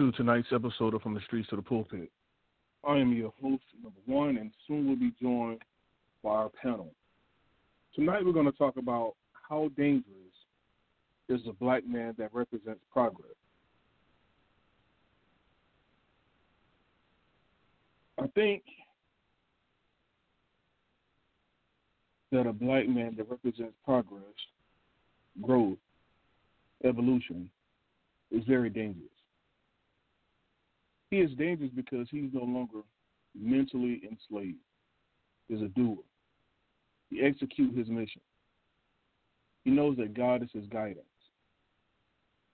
To tonight's episode of From the Streets to the Pulpit. I am your host, number one, and soon we'll be joined by our panel. Tonight we're going to talk about how dangerous is a black man that represents progress. I think that a black man that represents progress, growth, evolution is very dangerous. He is dangerous because he's no longer mentally enslaved. He's a doer. He executes his mission. He knows that God is his guidance.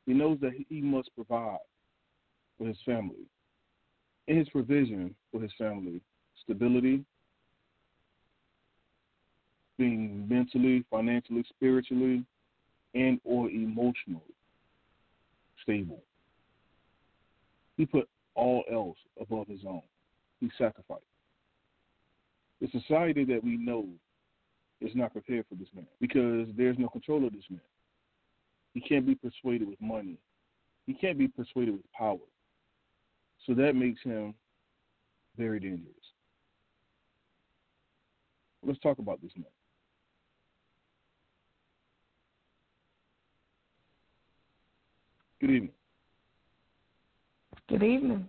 He knows that he must provide for his family. In his provision for his family, stability, being mentally, financially, spiritually, and or emotionally stable. He put all else above his own. He sacrificed. The society that we know is not prepared for this man because there's no control of this man. He can't be persuaded with money. He can't be persuaded with power. So that makes him very dangerous. Let's talk about this man. Good evening. Good evening.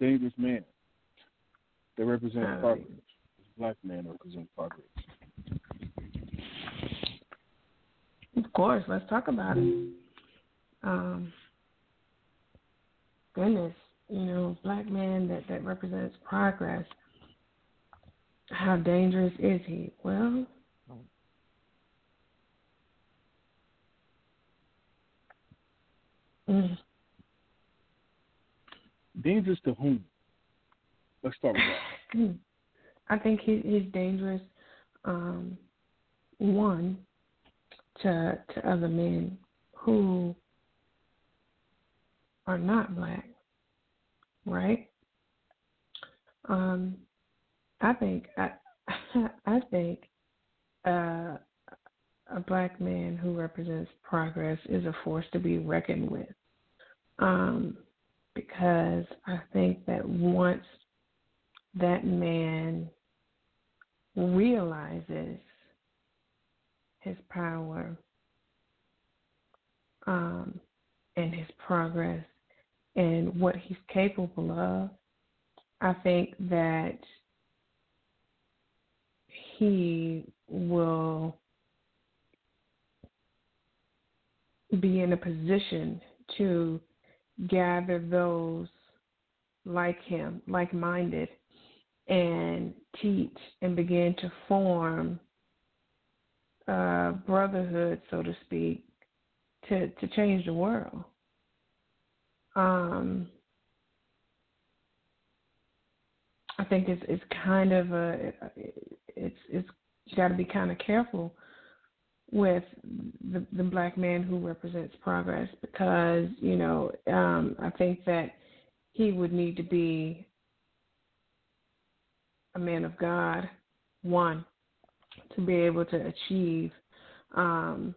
Dangerous man that represents uh, progress. Black man represents progress. Of course, let's talk about it. Um, goodness, you know, black man that, that represents progress. How dangerous is he? Well, Mm. Dangerous to whom? Let's start with that. I think he, he's dangerous. Um, one to to other men who are not black, right? Um, I think I I think uh, a black man who represents progress is a force to be reckoned with um, because I think that once that man realizes his power um, and his progress and what he's capable of, I think that he will be in a position to gather those like him, like minded, and teach and begin to form a brotherhood, so to speak, to, to change the world. Um, I think it's it's kind of a it's it's got to be kind of careful with the, the black man who represents progress because you know um, I think that he would need to be a man of God, one, to be able to achieve, um,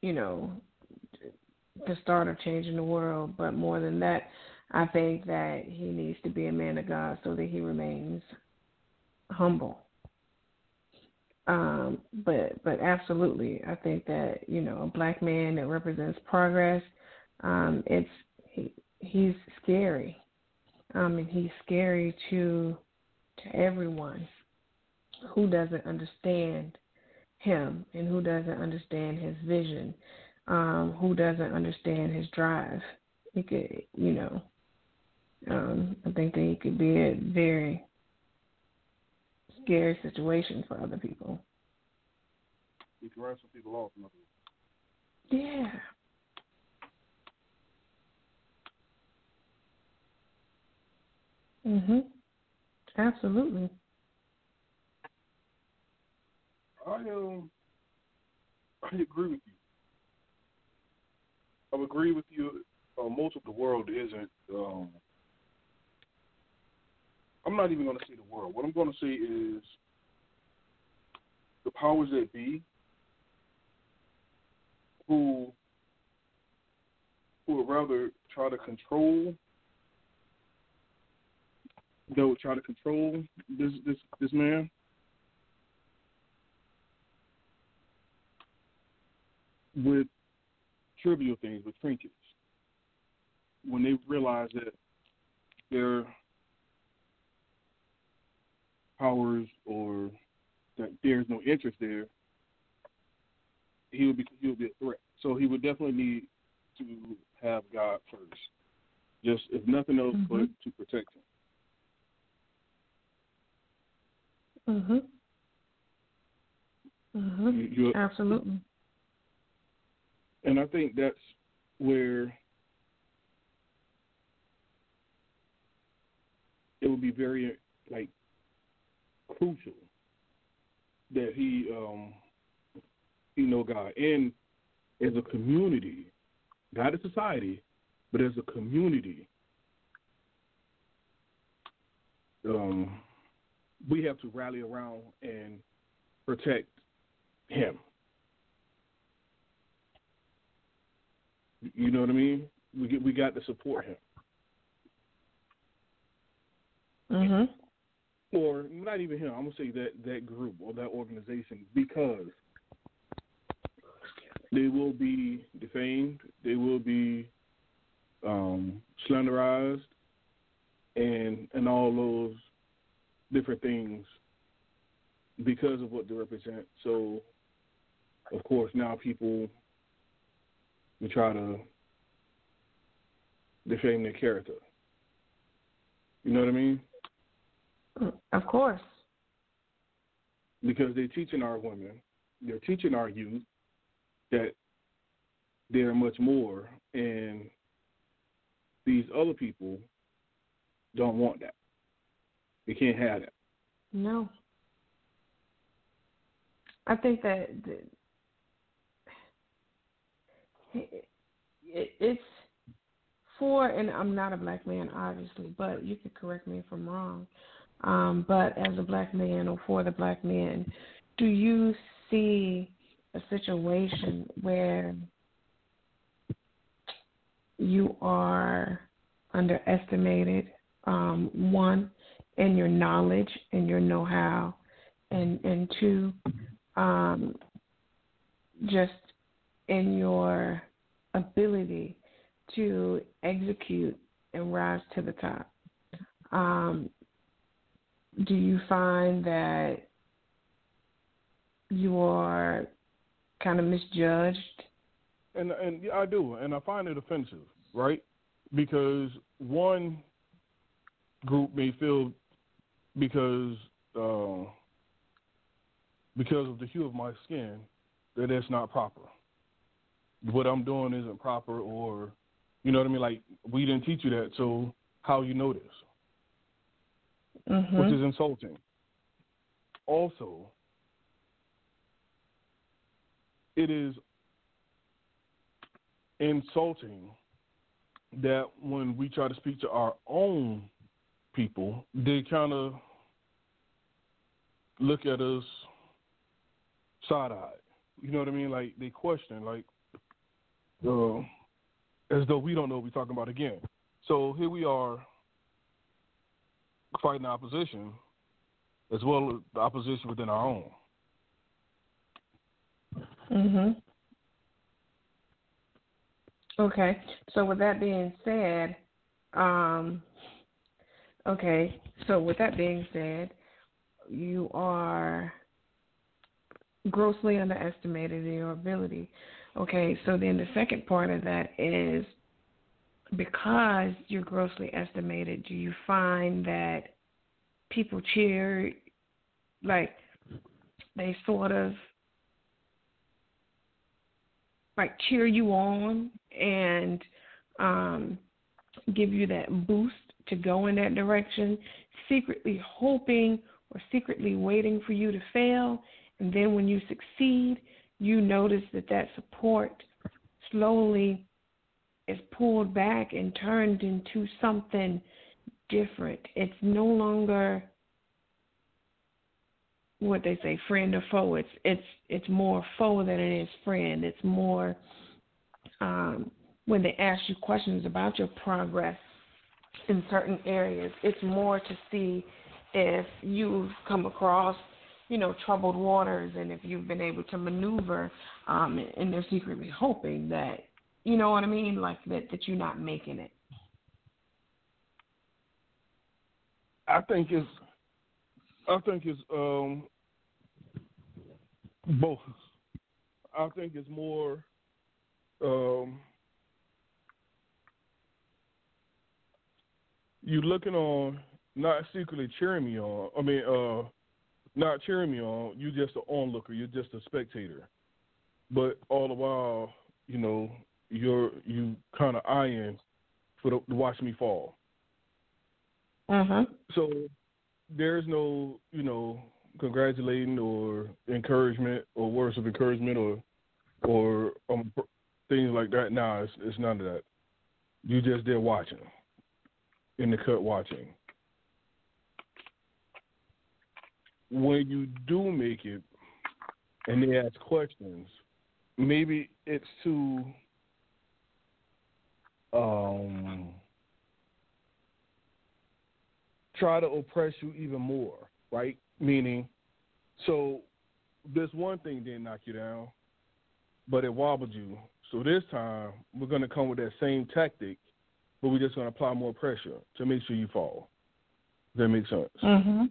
you know, the start of changing the world. But more than that, I think that he needs to be a man of God so that he remains humble um, but but absolutely, I think that you know a black man that represents progress. Um, it's he, he's scary. Um, and he's scary to to everyone who doesn't understand him and who doesn't understand his vision, um, who doesn't understand his drive. He could, you know, um, I think that he could be a very scary situation for other people. You can run some people off. Yeah. Mhm. Absolutely. I um I agree with you. I agree with you. Uh, most of the world isn't um, I'm not even going to say the world. What I'm going to say is the powers that be who who would rather try to control they would try to control this this this man. With trivial things, with trinkets. When they realize that their powers or that there's no interest there, he would be he would be a threat. So he would definitely need to have God first, just if nothing else, mm-hmm. but to protect him. Mhm. Mhm. You, Absolutely. And I think that's where it would be very like crucial that he um he know God and as a community, not a society, but as a community. Um, we have to rally around and protect him. You know what I mean? We get, we got to support him. Mhm. Or not even him. I'm gonna say that that group or that organization because they will be defamed. They will be um, slanderized, and and all those different things because of what they represent. So, of course, now people we try to defame their character. You know what I mean? Of course. Because they're teaching our women, they're teaching our youth that they're much more, and these other people don't want that. They can't have it. No. I think that it's for, and I'm not a black man, obviously, but you could correct me if I'm wrong. Um, but as a black man or for the black man, do you see a situation where you are underestimated, um, one, in your knowledge and your know how, and and two, um, just in your ability to execute and rise to the top. Um, do you find that you are kind of misjudged? And and yeah, I do, and I find it offensive, right? Because one group may feel because uh, because of the hue of my skin that it's not proper. What I'm doing isn't proper, or you know what I mean. Like we didn't teach you that, so how you know this? Mm-hmm. Which is insulting. Also, it is insulting that when we try to speak to our own people, they kind of look at us side eyed. You know what I mean? Like they question, like uh, as though we don't know what we're talking about again. So here we are fighting opposition as well as the opposition within our own. Mhm. Okay. So with that being said, um okay, so with that being said, you are grossly underestimated in your ability. Okay, so then the second part of that is because you're grossly estimated, do you find that people cheer, like they sort of like cheer you on and um, give you that boost to go in that direction, secretly hoping or secretly waiting for you to fail. And then when you succeed, you notice that that support slowly is pulled back and turned into something different. It's no longer what they say, friend or foe. It's it's it's more foe than it is friend. It's more um, when they ask you questions about your progress in certain areas, it's more to see if you've come across, you know, troubled waters and if you've been able to maneuver, um, and they're secretly hoping that, you know what I mean, like that that you're not making it. I think it's, I think it's um, both. I think it's more um, you looking on not secretly cheering me on. I mean, uh, not cheering me on. You just an onlooker. You're just a spectator. But all the while, you know, you're you kind of eyeing for the, to watch me fall. Uh-huh. So there's no, you know, congratulating or encouragement or words of encouragement or or um, things like that. Nah, it's, it's none of that. You just there watching, in the cut watching. When you do make it, and they ask questions, maybe it's to um, try to oppress you even more, right? Meaning, so this one thing didn't knock you down, but it wobbled you. So this time we're going to come with that same tactic, but we're just going to apply more pressure to make sure you fall. Does that make sense? Mhm.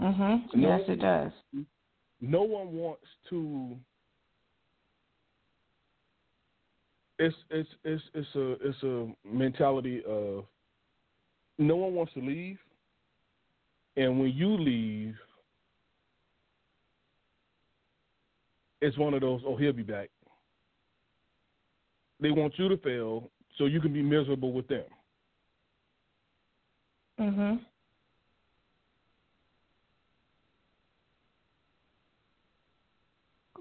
Mhm. No- Yes, it does. No one wants to. It's it's it's it's a it's a mentality of no one wants to leave, and when you leave, it's one of those oh he'll be back. They want you to fail so you can be miserable with them. Mhm.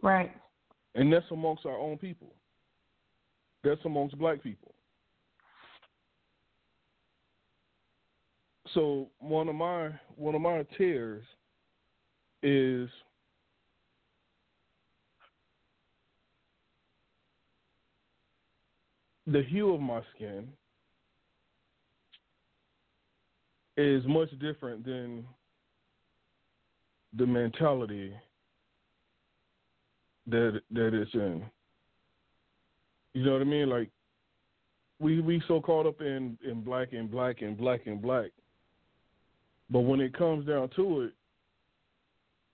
Right. And that's amongst our own people. That's amongst black people. So one of my one of my tears is the hue of my skin is much different than the mentality that that it's in. You know what I mean? Like we we so caught up in in black and black and black and black, but when it comes down to it,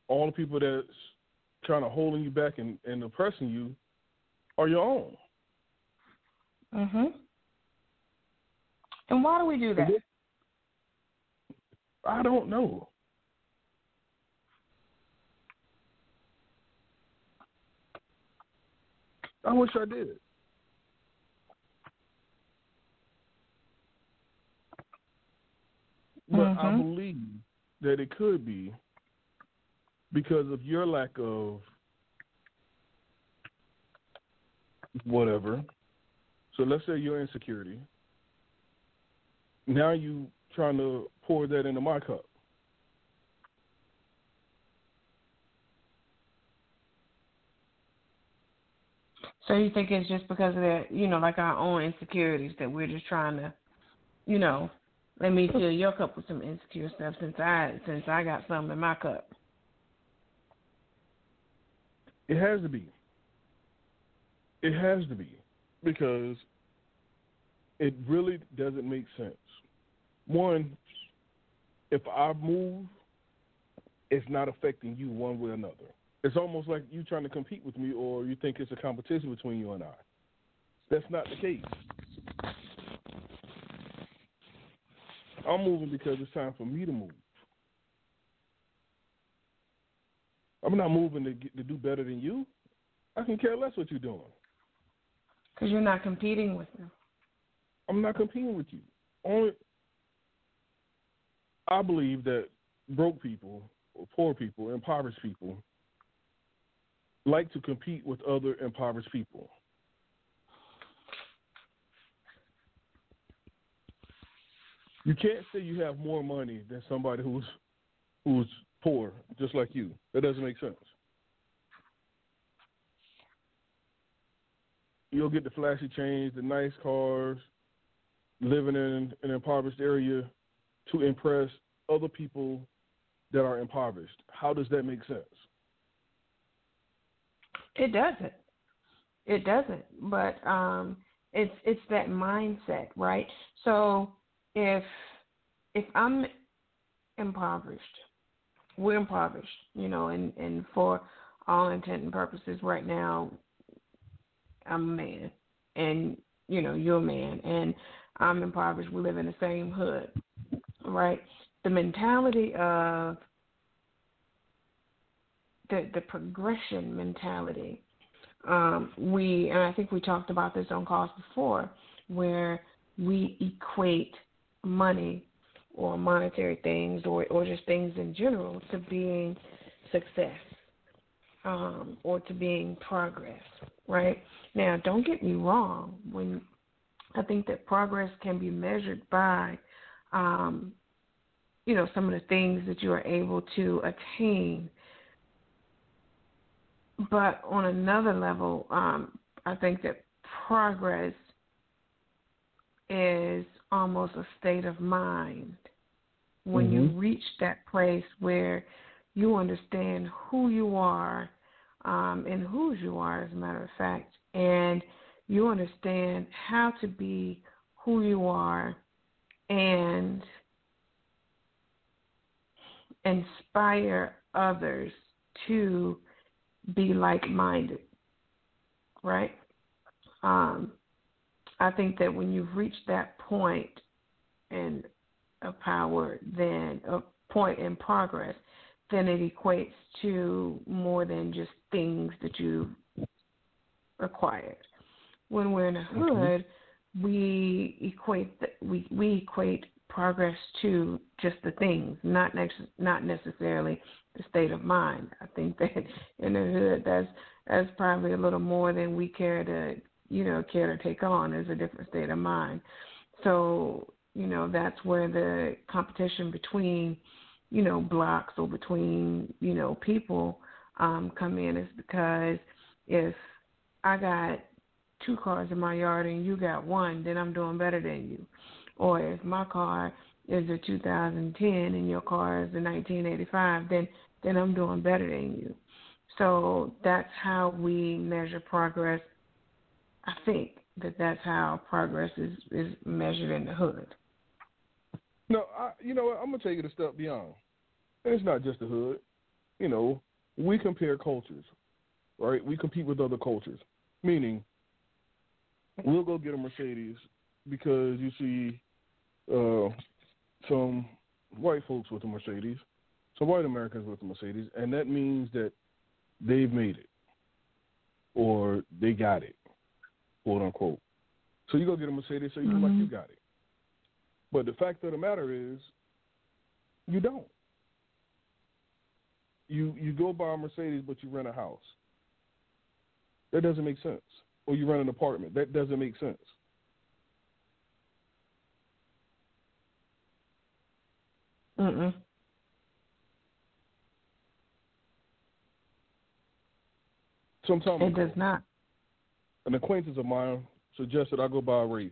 all the people that's trying to holding you back and, and oppressing you are your own. Mhm. And why do we do that? I don't know. I wish I did. But I Mhm. believe that it could be because of your lack of whatever. So let's say your insecurity. Now you trying to pour that into my cup. So you think it's just because of that, you know, like our own insecurities that we're just trying to, you know, let me fill your cup with some insecure stuff since I since I got some in my cup. It has to be. It has to be because it really doesn't make sense. One, if I move, it's not affecting you one way or another. It's almost like you trying to compete with me or you think it's a competition between you and I. That's not the case. I'm moving because it's time for me to move. I'm not moving to get, to do better than you. I can care less what you're doing. Because you're not competing with them. I'm not competing with you. Only I believe that broke people, or poor people, impoverished people like to compete with other impoverished people. You can't say you have more money than somebody who's who's poor, just like you. That doesn't make sense. you'll get the flashy chains, the nice cars, living in an impoverished area to impress other people that are impoverished. How does that make sense? It doesn't. It doesn't. But um, it's it's that mindset, right? So if if I'm impoverished, we're impoverished, you know, and and for all intent and purposes, right now, I'm a man, and you know, you're a man, and I'm impoverished. We live in the same hood, right? The mentality of the the progression mentality. Um, we and I think we talked about this on calls before, where we equate money or monetary things or or just things in general to being success um, or to being progress. Right now, don't get me wrong. When I think that progress can be measured by, um, you know, some of the things that you are able to attain but on another level, um, I think that progress is almost a state of mind when mm-hmm. you reach that place where you understand who you are um, and whose you are, as a matter of fact, and you understand how to be who you are and inspire others to be like minded, right? Um, I think that when you've reached that point in a power, than a point in progress, then it equates to more than just things that you've acquired. When we're in a hood, mm-hmm. we equate the, we we equate progress to just the things, not next, not necessarily the state of mind. I think that in the hood, that's that's probably a little more than we care to you know care to take on as a different state of mind. So you know that's where the competition between you know blocks or between you know people um, come in is because if I got two cars in my yard and you got one, then I'm doing better than you. Or if my car is a 2010 and your car is a 1985, then then I'm doing better than you. So that's how we measure progress. I think that that's how progress is is measured in the hood. No, I, you know what? I'm gonna take it a step beyond. And it's not just the hood. You know, we compare cultures, right? We compete with other cultures. Meaning, we'll go get a Mercedes because you see uh, some white folks with a Mercedes, some white Americans with a Mercedes, and that means that they've made it or they got it, quote unquote. So you go get a Mercedes, so you mm-hmm. feel like you got it. But the fact of the matter is, you don't. You you go buy a Mercedes, but you rent a house. That doesn't make sense. Or you rent an apartment. That doesn't make sense. Mm-mm. Sometimes it does not. An acquaintance of mine suggested I go buy a Wraith.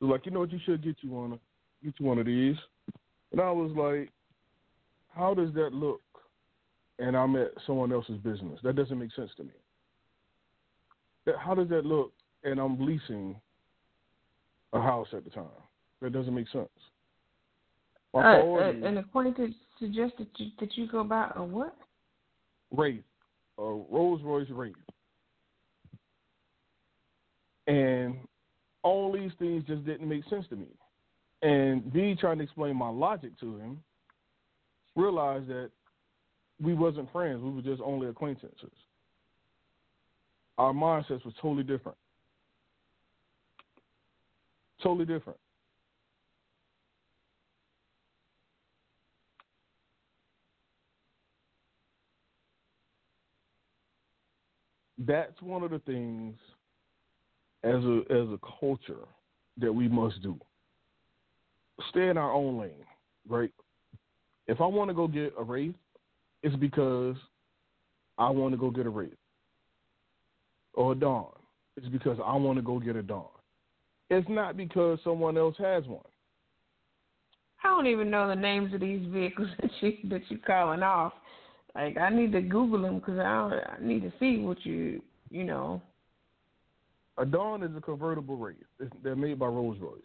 They're like, you know what, you should get you one, get you one of these. And I was like, how does that look? And I'm at someone else's business. That doesn't make sense to me. That, how does that look? And I'm leasing a house at the time. That doesn't make sense. Uh, uh, an acquaintance suggested you, that you go buy a what? Wraith, a Rolls Royce Wraith, and all these things just didn't make sense to me. And me trying to explain my logic to him, realized that we wasn't friends; we were just only acquaintances. Our mindsets was totally different. Totally different. that's one of the things as a as a culture that we must do. Stay in our own lane, right? If I want to go get a wraith, it's because I want to go get a wraith or a dawn. It's because I want to go get a Dawn. It's not because someone else has one. I don't even know the names of these vehicles that you that you calling off. Like I need to Google them because I I need to see what you you know. A Dawn is a convertible Wraith. they're made by Rolls Royce.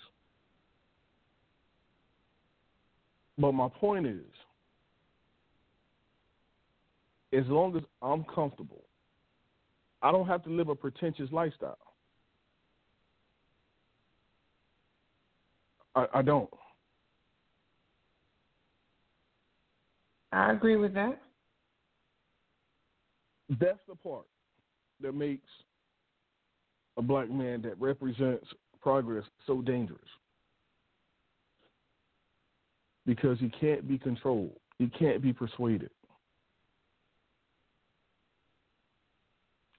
But my point is, as long as I'm comfortable, I don't have to live a pretentious lifestyle. I, I don't. I agree with that. That's the part that makes a black man that represents progress so dangerous. Because he can't be controlled, he can't be persuaded.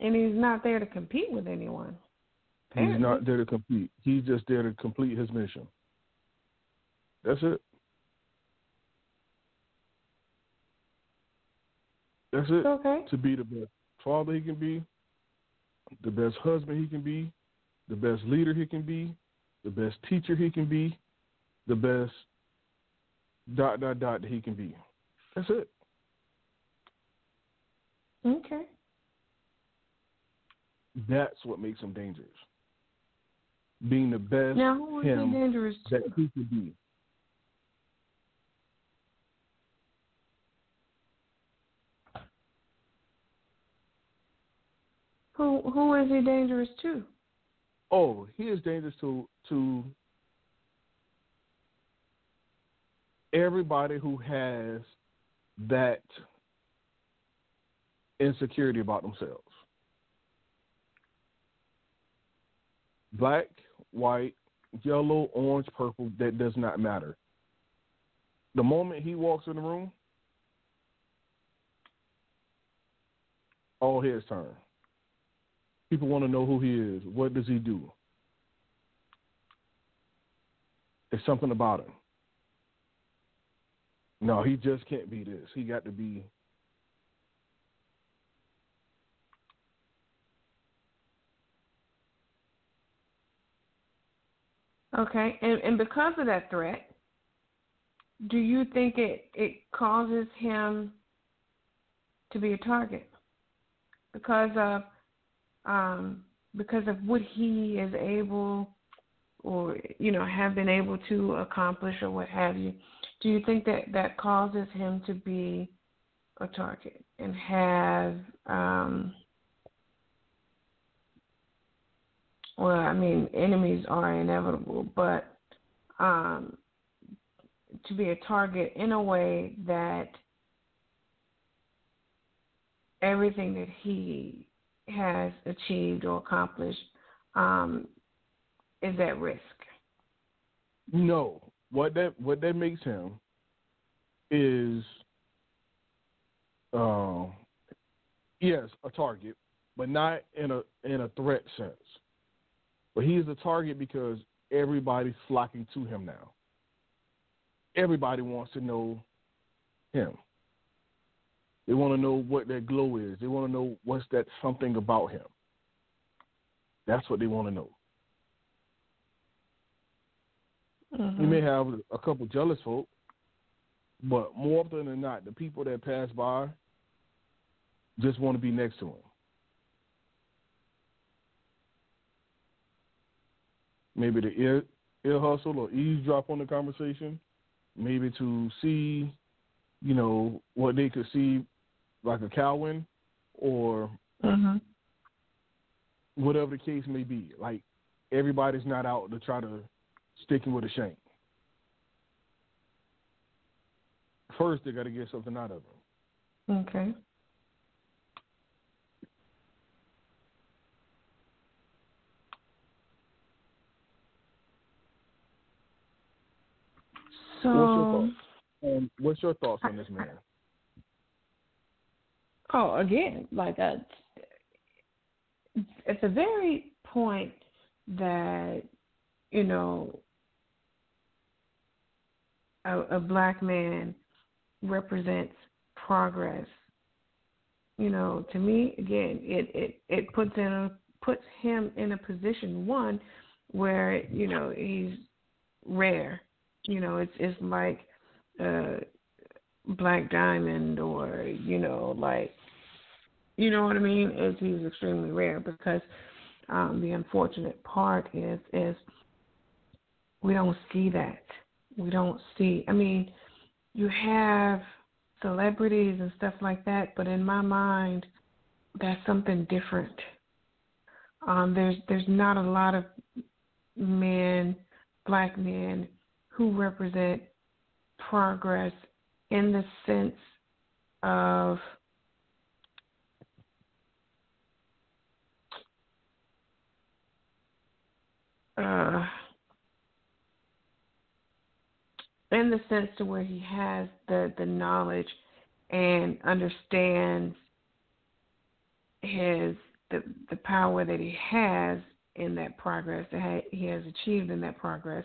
And he's not there to compete with anyone. Apparently. He's not there to compete. He's just there to complete his mission. That's it. That's it. Okay. To be the best father he can be, the best husband he can be, the best leader he can be, the best teacher he can be, the best dot dot dot that he can be. That's it. Okay. That's what makes him dangerous. Being the best now, who is him he dangerous that he could be. Who who is he dangerous to? Oh, he is dangerous to to everybody who has that insecurity about themselves. Black, white, yellow, orange, purple, that does not matter. The moment he walks in the room, all his turn. People want to know who he is. What does he do? There's something about him. No, he just can't be this. He got to be Okay, and and because of that threat, do you think it it causes him to be a target because of um, because of what he is able or you know have been able to accomplish or what have you do you think that that causes him to be a target and have um well i mean enemies are inevitable but um to be a target in a way that everything that he has achieved or accomplished um, is at risk. No, what that what that makes him is, uh, yes, a target, but not in a in a threat sense. But he is a target because everybody's flocking to him now. Everybody wants to know him. They want to know what that glow is. They want to know what's that something about him. That's what they want to know. Mm-hmm. You may have a couple jealous folk, but more often than not, the people that pass by just want to be next to him. Maybe the ear, ear hustle or eavesdrop on the conversation, maybe to see, you know, what they could see like a Calvin or mm-hmm. whatever the case may be. Like everybody's not out to try to stick him with a shank. First, they got to get something out of him. Okay. So, what's your thoughts? Um, what's your thoughts on this man? Oh, again, like a, at the very point that you know a, a black man represents progress. You know, to me, again, it it it puts in a puts him in a position one where you know he's rare. You know, it's it's like uh Black Diamond or you know like you know what I mean? Is he's extremely rare because um the unfortunate part is is we don't see that. We don't see I mean, you have celebrities and stuff like that, but in my mind that's something different. Um there's there's not a lot of men, black men who represent progress in the sense of uh, in the sense to where he has the the knowledge and understands his the the power that he has in that progress that he has achieved in that progress.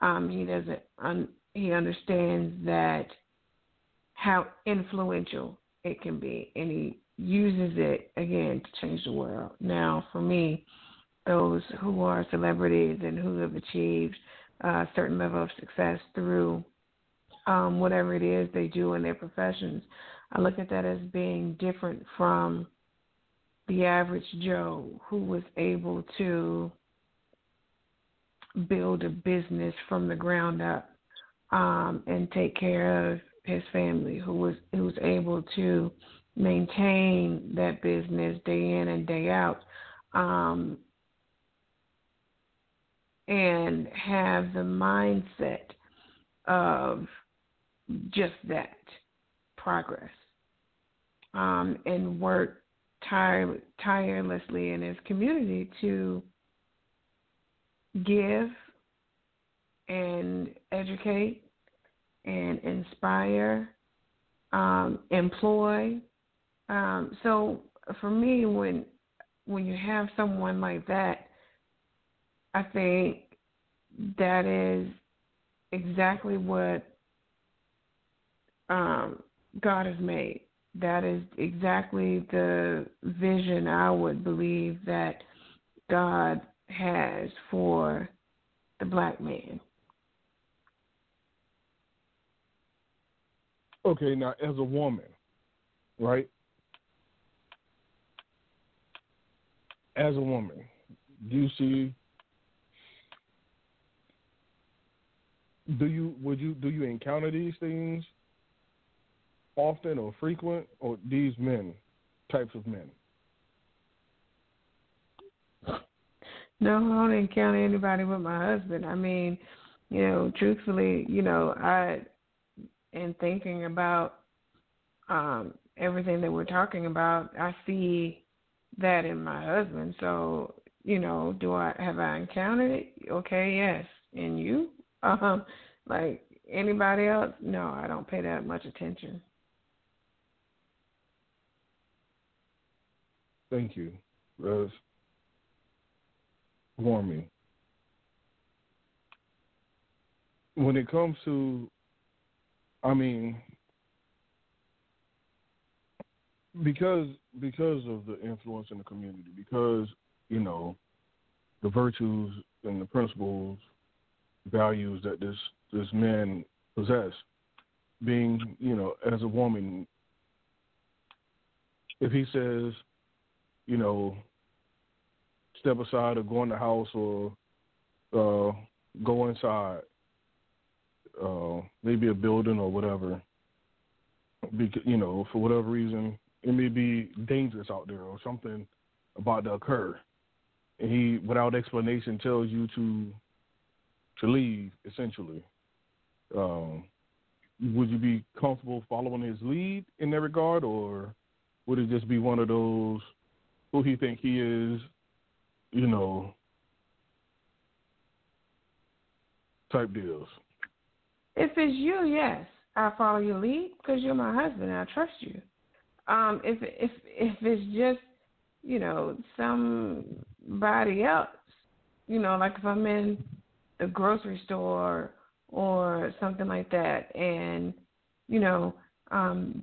Um, he doesn't un, he understands that how influential it can be, and he uses it again to change the world. Now, for me, those who are celebrities and who have achieved a certain level of success through um, whatever it is they do in their professions, I look at that as being different from the average Joe who was able to build a business from the ground up um, and take care of his family, who was who was able to maintain that business day in and day out, um, and have the mindset of just that progress, um, and work tire, tirelessly in his community to give and educate and inspire, um, employ. Um, so for me, when when you have someone like that, I think that is exactly what um, God has made. That is exactly the vision I would believe that God has for the black man. Okay, now as a woman, right? As a woman, do you see do you would you do you encounter these things often or frequent or these men types of men? No, I don't encounter anybody with my husband. I mean, you know, truthfully, you know, I and thinking about um, everything that we're talking about, I see that in my husband. So, you know, do I have I encountered it? Okay, yes. And you? Um, like anybody else? No, I don't pay that much attention. Thank you. That's warming. When it comes to I mean, because because of the influence in the community, because you know the virtues and the principles, values that this this man possess, being you know as a woman, if he says, you know, step aside or go in the house or uh, go inside, uh, maybe a building or whatever, because you know, for whatever reason, it may be dangerous out there or something about to occur, and he, without explanation, tells you to to leave. Essentially, um, would you be comfortable following his lead in that regard, or would it just be one of those who he think he is, you know, type deals? If it's you, yes, I follow your lead because you're my husband. I trust you. Um, if if if it's just you know somebody else, you know, like if I'm in the grocery store or something like that, and you know, um,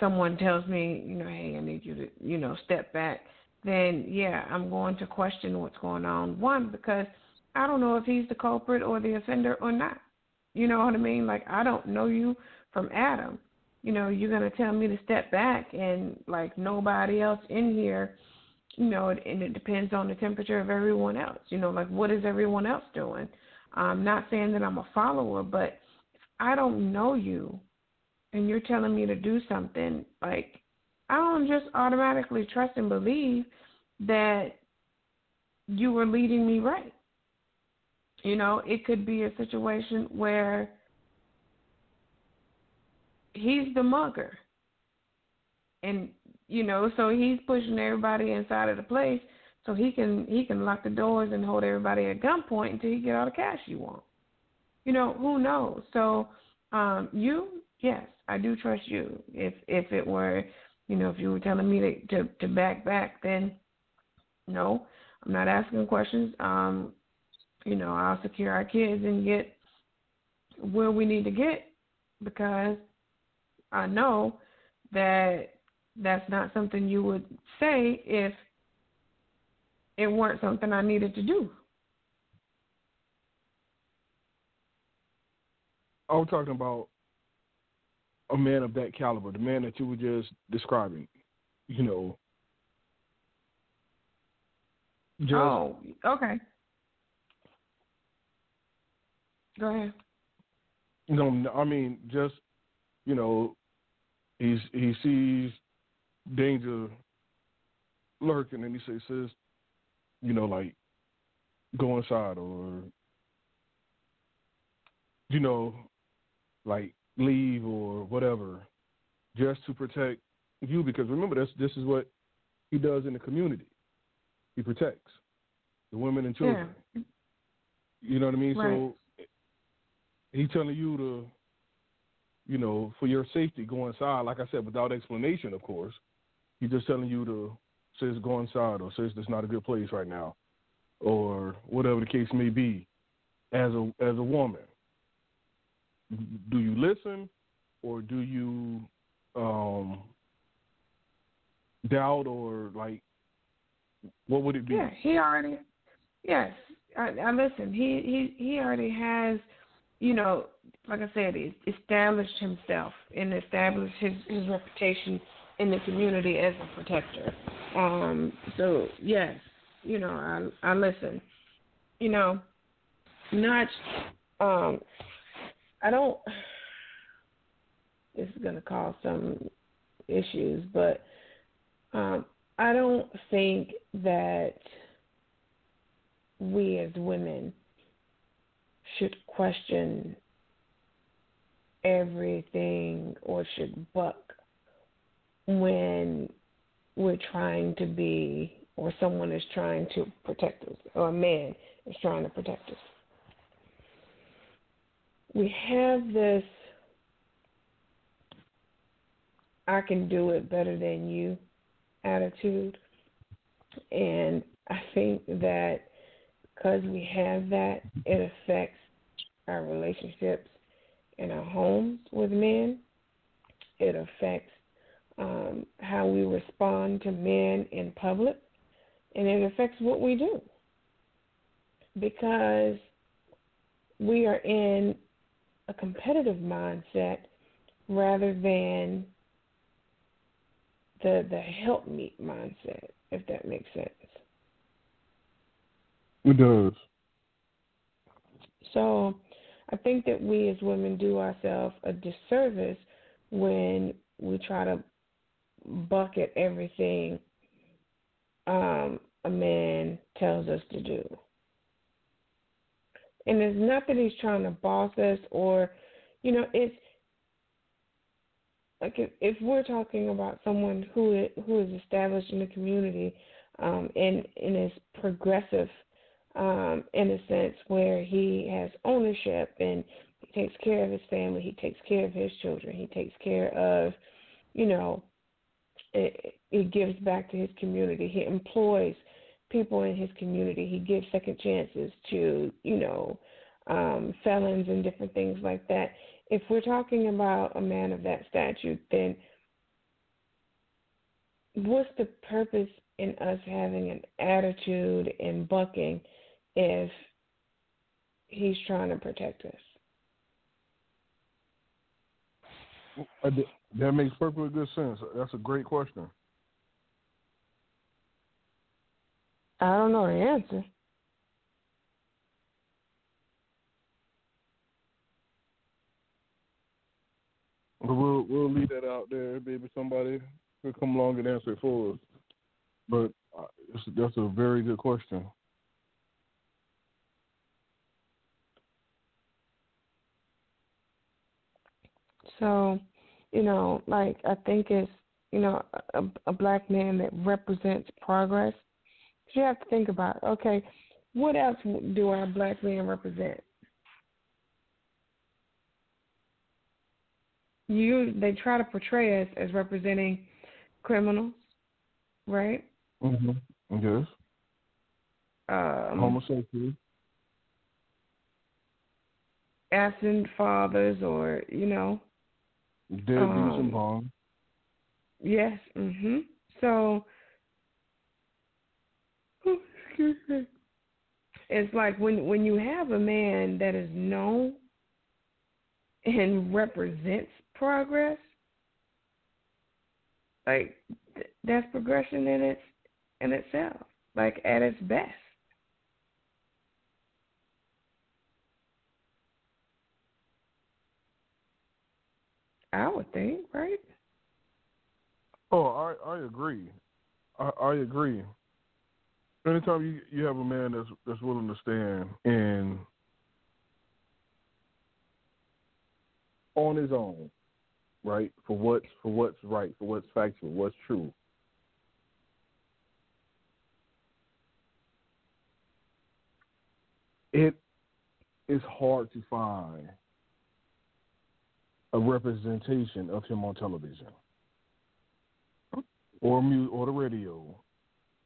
someone tells me, you know, hey, I need you to, you know, step back. then yeah, I'm going to question what's going on. One, because I don't know if he's the culprit or the offender or not. You know what I mean? Like I don't know you from Adam. You know, you're gonna tell me to step back and like nobody else in here. You know, and it depends on the temperature of everyone else. You know, like what is everyone else doing? I'm not saying that I'm a follower, but if I don't know you and you're telling me to do something, like I don't just automatically trust and believe that you were leading me right. You know, it could be a situation where he's the mugger. And you know, so he's pushing everybody inside of the place so he can he can lock the doors and hold everybody at gunpoint until he get all the cash you want. You know, who knows? So um you, yes, I do trust you. If if it were you know, if you were telling me to to, to back back then no, I'm not asking questions. Um, you know, I'll secure our kids and get where we need to get because I know that that's not something you would say if it weren't something I needed to do. I'm talking about a man of that caliber, the man that you were just describing. You know. Just, oh, okay. Go ahead. No, I mean just you know, he's he sees danger lurking, and he says, "says you know, like go inside or you know, like leave or whatever, just to protect you. Because remember, this this is what he does in the community. He protects the women and children. Yeah. You know what I mean? Right. So he's telling you to, you know, for your safety, go inside. Like I said, without explanation, of course. He's just telling you to says go inside or says it's not a good place right now, or whatever the case may be. As a as a woman, do you listen or do you um, doubt or like what would it be? Yeah, he already. Yes, I, I listen. He he he already has you know, like I said, he established himself and established his, his reputation in the community as a protector. Um, so yes, you know, I I listen. You know, not um I don't this is gonna cause some issues, but um I don't think that we as women should question everything or should buck when we're trying to be or someone is trying to protect us or a man is trying to protect us. We have this I can do it better than you attitude. And I think that because we have that, it affects our relationships in our homes with men. It affects um, how we respond to men in public, and it affects what we do because we are in a competitive mindset rather than the the help me mindset, if that makes sense. It does. So I think that we as women do ourselves a disservice when we try to bucket everything um, a man tells us to do. And it's not that he's trying to boss us or, you know, it's like if, if we're talking about someone who who is established in the community um, and and is progressive um, in a sense where he has ownership and he takes care of his family, he takes care of his children, he takes care of, you know, it, it gives back to his community. He employs people in his community. He gives second chances to, you know, um, felons and different things like that. If we're talking about a man of that statute, then what's the purpose in us having an attitude and bucking if he's trying to protect us? Uh, that makes perfectly good sense. That's a great question. I don't know the answer. We'll we'll leave that out there. Maybe somebody could come along and answer it for us. But uh, that's a very good question. So, you know, like I think it's you know a, a black man that represents progress. You have to think about okay, what else do our black men represent? You they try to portray us as representing criminals, right? Mhm. Yes. Um, Homosexual. Absent fathers, or you know, deadbeats um, and bonds. Yes. Mhm. So, oh. It's like when when you have a man that is known and represents progress, like th- that's progression in its in itself, like at its best. I would think, right? Oh, I I agree. I, I agree. Anytime you you have a man that's that's willing to stand and on his own, right? For what's for what's right, for what's factual, what's true. It is hard to find a representation of him on television or mute or the radio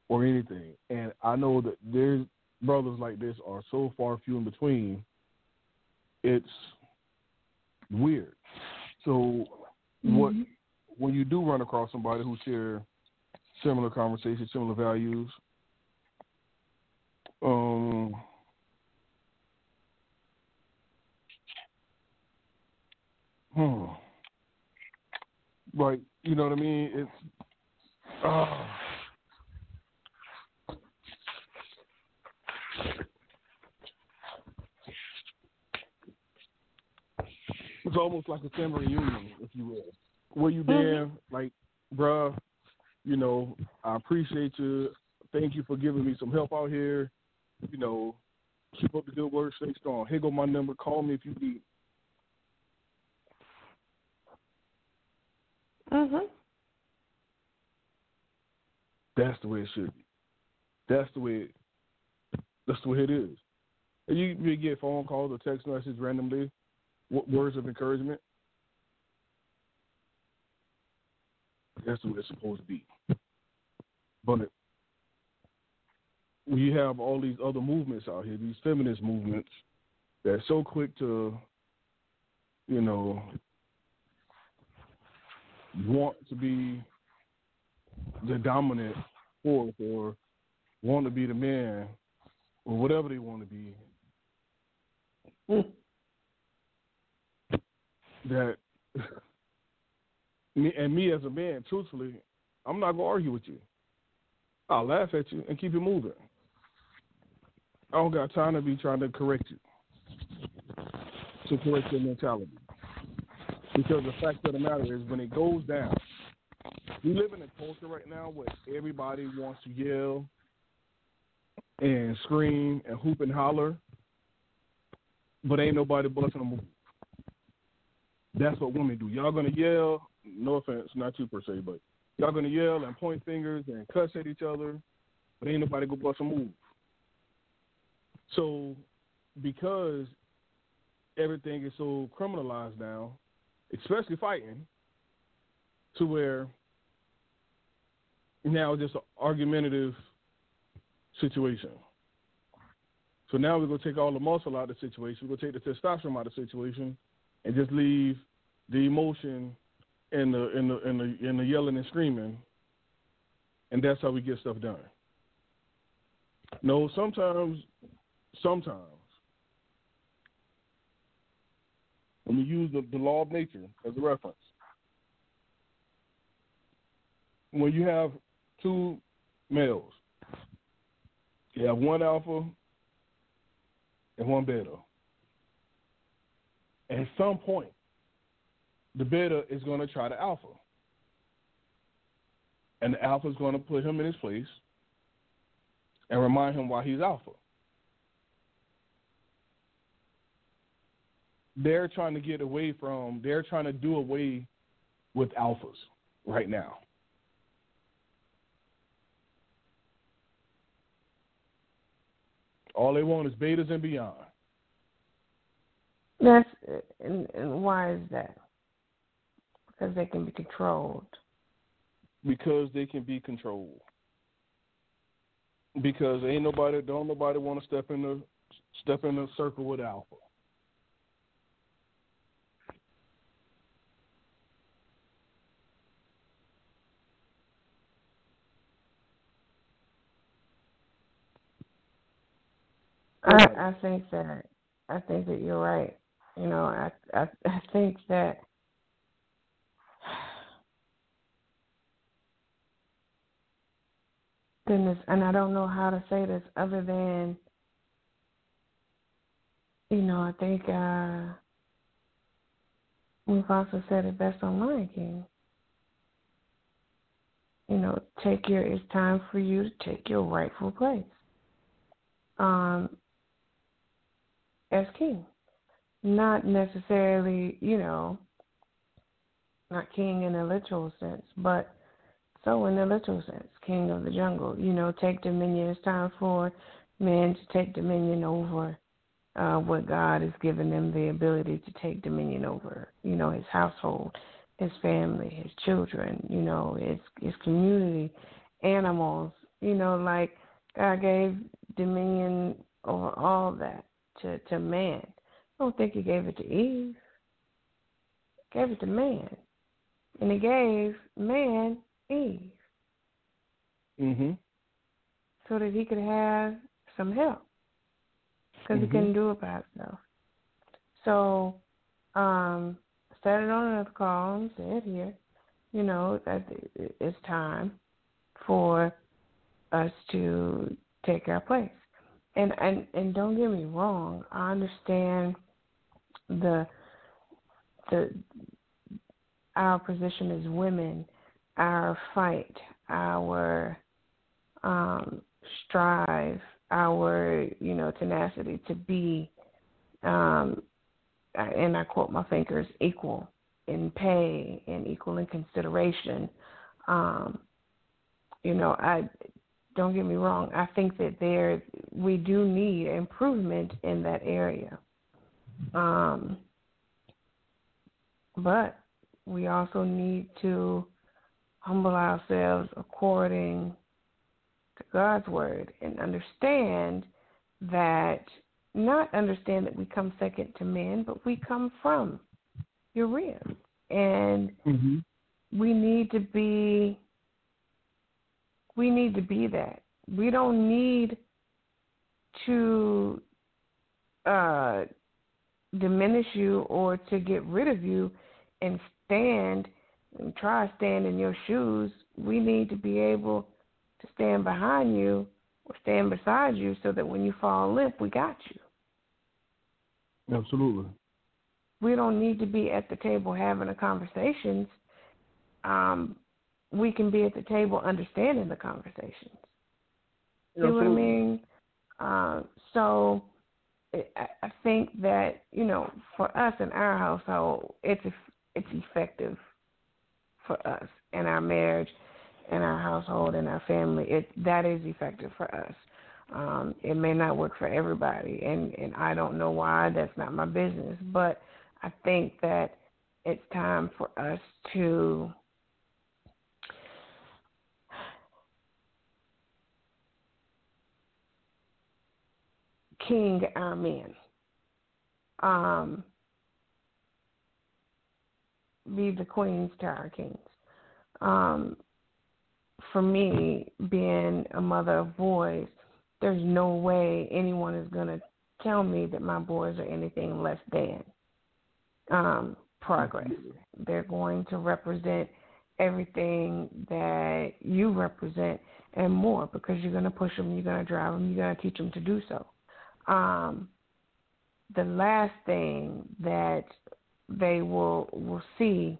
or anything. And I know that there's brothers like this are so far few in between. It's weird. So mm-hmm. what when you do run across somebody who share similar conversations, similar values, um, hmm, like you know what I mean? It's uh, it's almost like a family reunion, if you will. Where you been? Like, bruh, you know, I appreciate you. Thank you for giving me some help out here. You know, keep up the good work, stay strong. Here go my number. Call me if you need. Mhm. That's the way it should be. That's the way. It, that's the way it is. And you, get phone calls or text messages randomly words of encouragement. That's what it's supposed to be. But we have all these other movements out here, these feminist movements, that's so quick to, you know, want to be the dominant force or want to be the man or whatever they want to be. Hmm. that me and me as a man, truthfully, I'm not gonna argue with you. I'll laugh at you and keep it moving. I don't got time to be trying to correct you, to correct your mentality. Because the fact of the matter is, when it goes down, we live in a culture right now where everybody wants to yell and scream and hoop and holler, but ain't nobody busting move. That's what women do. Y'all gonna yell. No offense, not you per se, but y'all gonna yell and point fingers and cuss at each other, but ain't nobody gonna bust a move. So, because everything is so criminalized now, especially fighting, to where now it's just an argumentative situation. So now we're gonna take all the muscle out of the situation. We're gonna take the testosterone out of the situation, and just leave the emotion and the and the and the and the yelling and screaming and that's how we get stuff done. No, sometimes, sometimes, when we use the, the law of nature as a reference, when you have two males, you have one alpha and one beta. At some point, the beta is going to try the alpha. And the alpha is going to put him in his place and remind him why he's alpha. They're trying to get away from, they're trying to do away with alphas right now. All they want is betas and beyond. That's and, and why is that? Because they can be controlled. Because they can be controlled. Because ain't nobody don't nobody want to step in the step in the circle with alpha. I, I think that I think that you're right. You know, I I, I think that goodness, and I don't know how to say this other than you know, I think uh we've also said it best on Lion King. You know, take your it's time for you to take your rightful place. Um as king not necessarily, you know, not king in a literal sense, but so in a literal sense, king of the jungle. You know, take dominion. It's time for men to take dominion over uh, what God has given them the ability to take dominion over. You know, his household, his family, his children. You know, his his community, animals. You know, like God gave dominion over all that to to man. I don't think he gave it to Eve. He gave it to man. And he gave man Eve. Mhm. So that he could have some help. Because mm-hmm. he couldn't do it by himself. So, um, started on another call and said here, you know, that it's time for us to take our place. And and and don't get me wrong, I understand the the our position as women, our fight, our um, strive, our you know tenacity to be, um, and I quote my thinkers, equal in pay and equal in consideration. Um, you know, I don't get me wrong. I think that there we do need improvement in that area. Um, but we also need to humble ourselves according to God's word and understand that not understand that we come second to men, but we come from Uriah. And mm-hmm. we need to be we need to be that. We don't need to uh, diminish you or to get rid of you and stand and try to stand in your shoes, we need to be able to stand behind you or stand beside you so that when you fall limp, we got you. Absolutely. We don't need to be at the table having a conversations. Um, we can be at the table understanding the conversations. You know what I mean? Uh, so I think that you know, for us in our household, it's it's effective for us in our marriage, and our household, and our family. It that is effective for us. Um, it may not work for everybody, and and I don't know why. That's not my business. But I think that it's time for us to king Amen. Um, be the queens to our kings. Um, for me, being a mother of boys, there's no way anyone is going to tell me that my boys are anything less than um, progress. They're going to represent everything that you represent and more because you're going to push them, you're going to drive them, you're going to teach them to do so. Um, the last thing that they will will see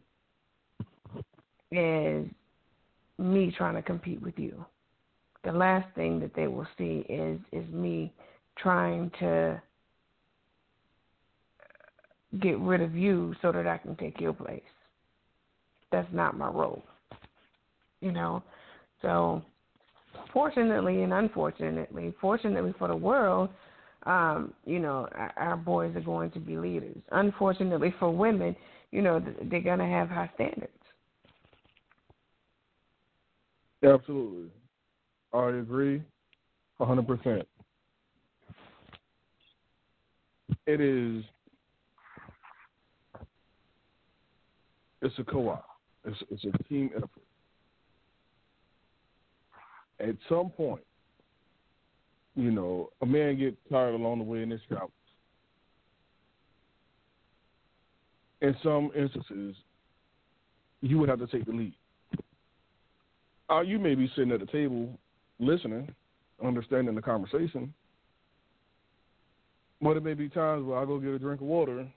is me trying to compete with you. The last thing that they will see is is me trying to get rid of you so that I can take your place. That's not my role. You know? So fortunately and unfortunately, fortunately for the world, um, you know, our, our boys are going to be leaders. Unfortunately for women, you know, they're going to have high standards. Absolutely. I agree a 100%. It is, it's a co-op. It's, it's a team effort. At some point, you know, a man get tired along the way in his travels. In some instances, you would have to take the lead. Uh, you may be sitting at the table listening, understanding the conversation, but it may be times where I go get a drink of water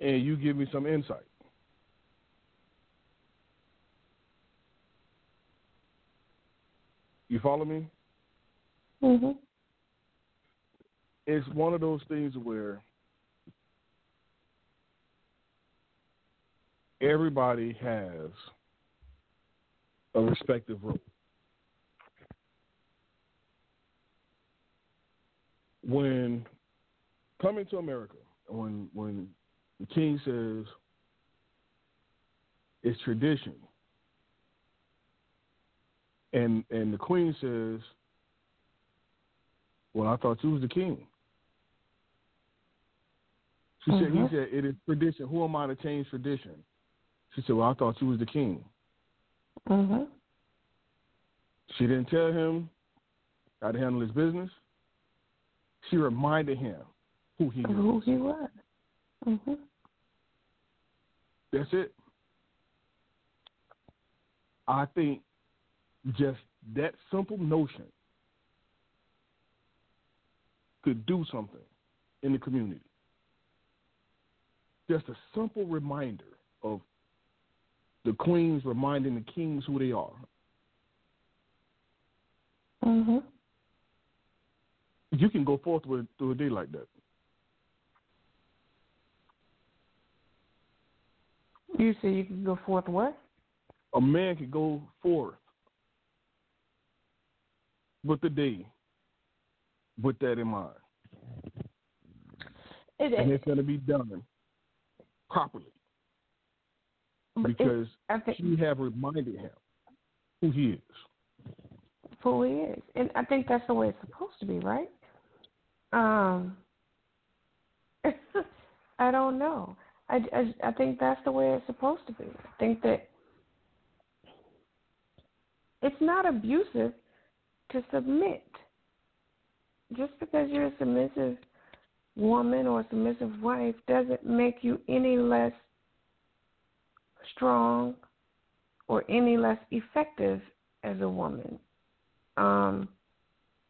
and you give me some insight. You follow me? Mhm it's one of those things where everybody has a respective role. When coming to America, when when the king says it's tradition, and and the queen says, "Well, I thought you was the king." She mm-hmm. said, he mm-hmm. said, it is tradition. Who am I to change tradition? She said, well, I thought you was the king. Mm-hmm. She didn't tell him how to handle his business. She reminded him who he who was. Who he was. Mm-hmm. That's it. I think just that simple notion could do something in the community just a simple reminder of the queens reminding the kings who they are. Mhm. You can go forth with, through a day like that. You say you can go forth what? A man can go forth with the day with that in mind. It, and it's going to be done properly because think, she have reminded him who he is. Who he is, and I think that's the way it's supposed to be, right? Um, I don't know. I, I, I think that's the way it's supposed to be. I think that it's not abusive to submit. Just because you're a submissive woman or submissive wife doesn't make you any less strong or any less effective as a woman. Um,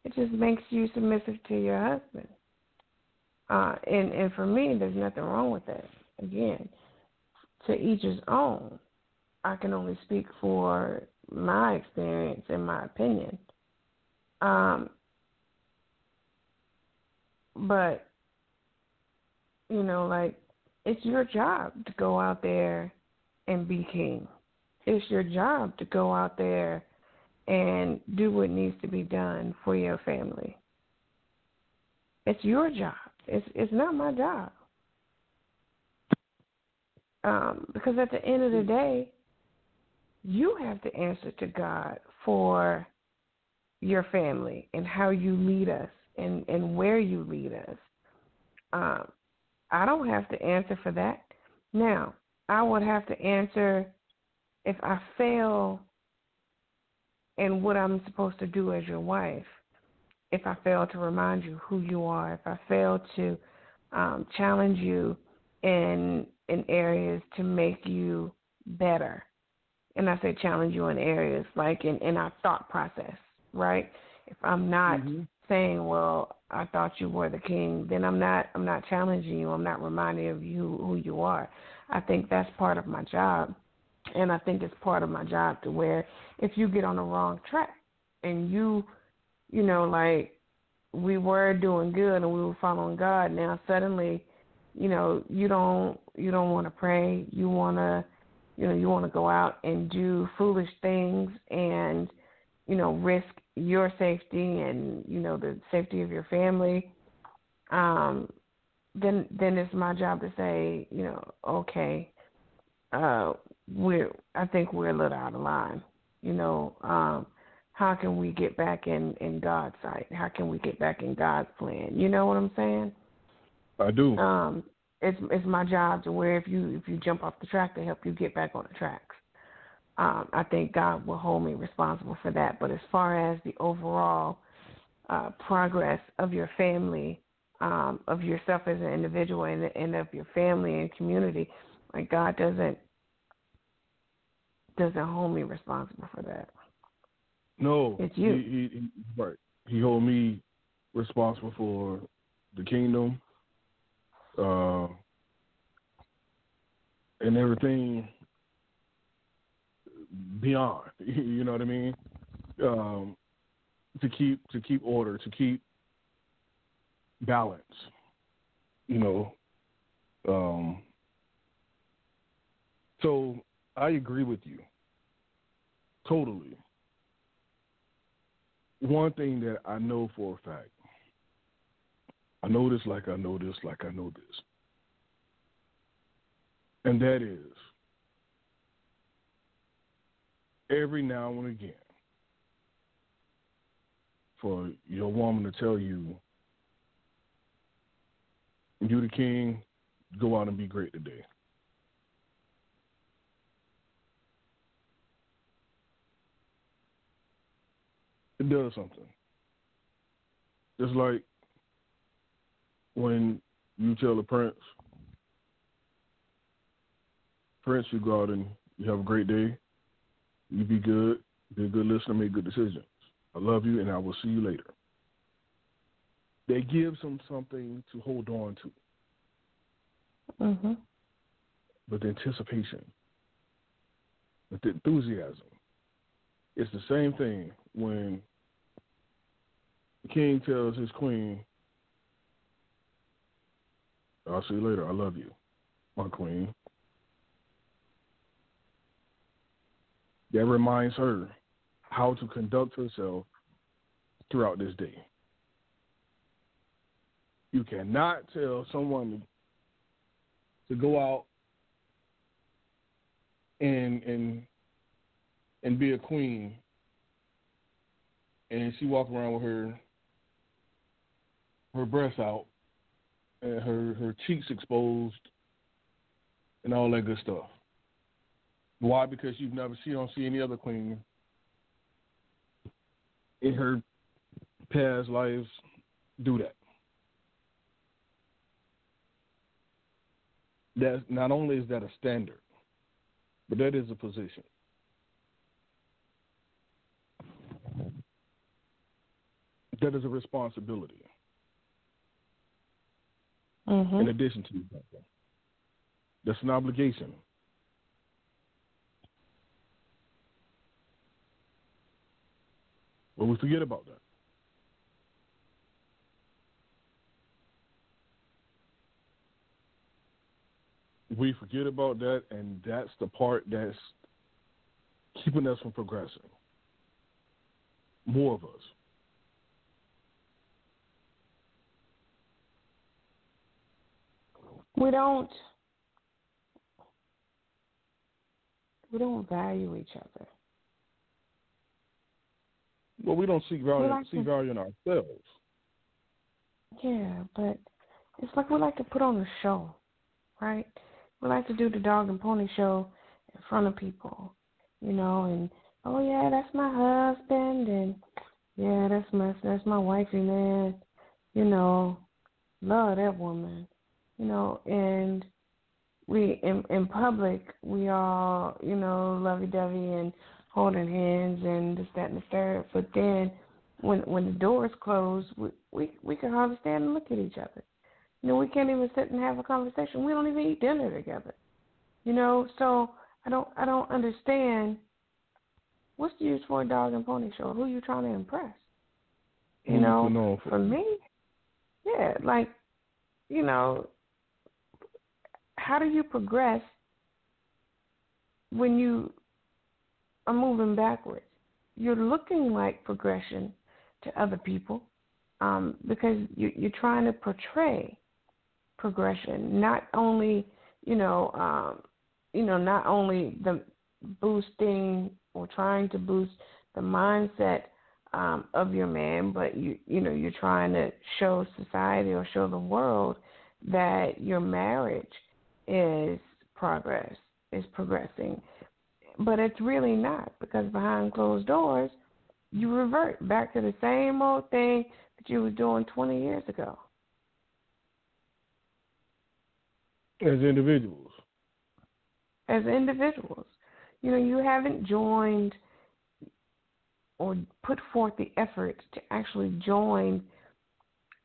it just makes you submissive to your husband. Uh, and, and for me, there's nothing wrong with that. Again, to each his own. I can only speak for my experience and my opinion. Um, but you know, like it's your job to go out there and be king. It's your job to go out there and do what needs to be done for your family. It's your job. It's it's not my job. Um, because at the end of the day, you have to answer to God for your family and how you lead us and, and where you lead us. Um, I don't have to answer for that. Now, I would have to answer if I fail and what I'm supposed to do as your wife if I fail to remind you who you are, if I fail to um, challenge you in in areas to make you better. And I say challenge you in areas like in, in our thought process, right? If I'm not mm-hmm. saying, Well, I thought you were the king, then I'm not I'm not challenging you, I'm not reminding of you who you are. I think that's part of my job. And I think it's part of my job to where if you get on the wrong track and you you know, like we were doing good and we were following God, now suddenly, you know, you don't you don't want to pray, you want to you know, you want to go out and do foolish things and you know, risk your safety and you know the safety of your family um then then it's my job to say you know okay uh we're i think we're a little out of line you know um how can we get back in in God's sight? How can we get back in God's plan? You know what I'm saying? I do. Um, it's it's my job to where if you if you jump off the track to help you get back on the tracks. Um, I think God will hold me responsible for that. But as far as the overall uh, progress of your family, um, of yourself as an individual, and, and of your family and community, like God doesn't doesn't hold me responsible for that. No, it's you. He, he, he, right. He hold me responsible for the kingdom, uh, and everything beyond. You know what I mean? Um, to keep to keep order, to keep balance. You know. Um, so I agree with you totally one thing that I know for a fact, I know this like I know this like I know this, and that is every now and again for your woman to tell you, you the king, go out and be great today. it does something. Just like when you tell a prince, Prince, you go out and you have a great day. You be good, be a good listener, make good decisions. I love you, and I will see you later. They gives them something to hold on to. Mm-hmm. But the anticipation, with the enthusiasm, it's the same thing when the king tells his queen, I'll see you later. I love you, my queen. That reminds her how to conduct herself throughout this day. You cannot tell someone to go out and and and be a queen and she walk around with her her breasts out and her her cheeks exposed and all that good stuff. Why? Because you've never she don't see any other queen in her past lives do that. That not only is that a standard, but that is a position. That is a responsibility mm-hmm. in addition to that, That's an obligation. But we forget about that. We forget about that, and that's the part that's keeping us from progressing. More of us. we don't we don't value each other. Well, we don't seek value like see to, value in ourselves. Yeah, but it's like we like to put on a show, right? We like to do the dog and pony show in front of people, you know, and oh yeah, that's my husband, and yeah, that's my that's my wifey, man. You know, love that woman. You know, and we in in public we all you know lovey dovey and holding hands and this that and the third. But then when when the doors close, we we we can hardly stand and look at each other. You know, we can't even sit and have a conversation. We don't even eat dinner together. You know, so I don't I don't understand what's the use for a dog and pony show? Who are you trying to impress? You know, for me, yeah, like, you know, how do you progress when you are moving backwards? You're looking like progression to other people um, because you, you're trying to portray progression, not only you know, um, you know, not only the boosting or trying to boost the mindset um, of your man, but you you know you're trying to show society or show the world that your marriage is progress is progressing, but it's really not because behind closed doors you revert back to the same old thing that you were doing 20 years ago. As individuals. As individuals. You know, you haven't joined or put forth the effort to actually join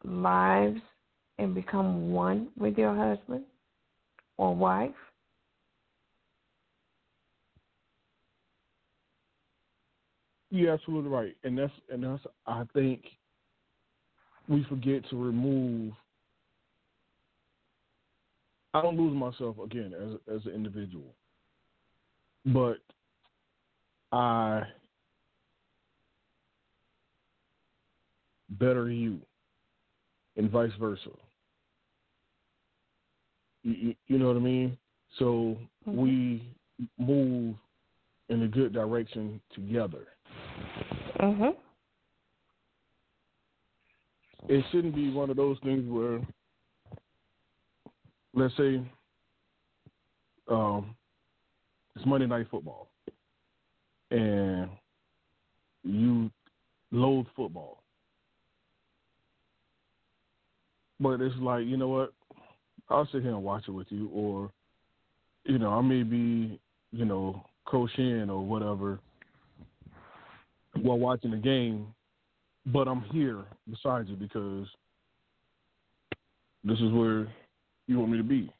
lives and become one with your husband or wife. You're absolutely right, and that's and that's I think we forget to remove. I don't lose myself again as as an individual, but I better you, and vice versa. You, you know what I mean? So mm-hmm. we move in a good direction together. Mhm. It shouldn't be one of those things where, let's say, um, it's Monday Night Football, and you loathe football. But it's like, you know what? I'll sit here and watch it with you, or, you know, I may be, you know, crocheting or whatever while watching the game, but I'm here beside you because this is where you want me to be.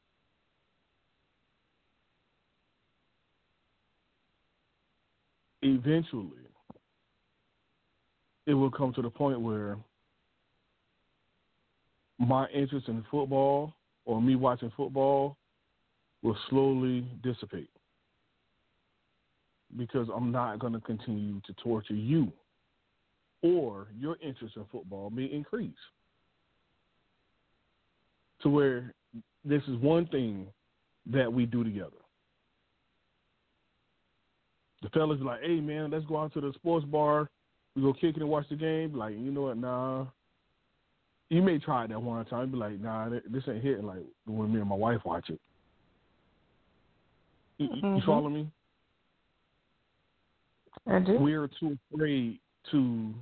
Eventually, it will come to the point where my interest in football or me watching football will slowly dissipate because I'm not going to continue to torture you or your interest in football may increase to where this is one thing that we do together. The fellas be like, hey man, let's go out to the sports bar. We go kick it and watch the game. Like, you know what? Nah, you may try it that one time. Be like, nah, this ain't hitting like when me and my wife watch it. You, mm-hmm. you follow me? We're too afraid to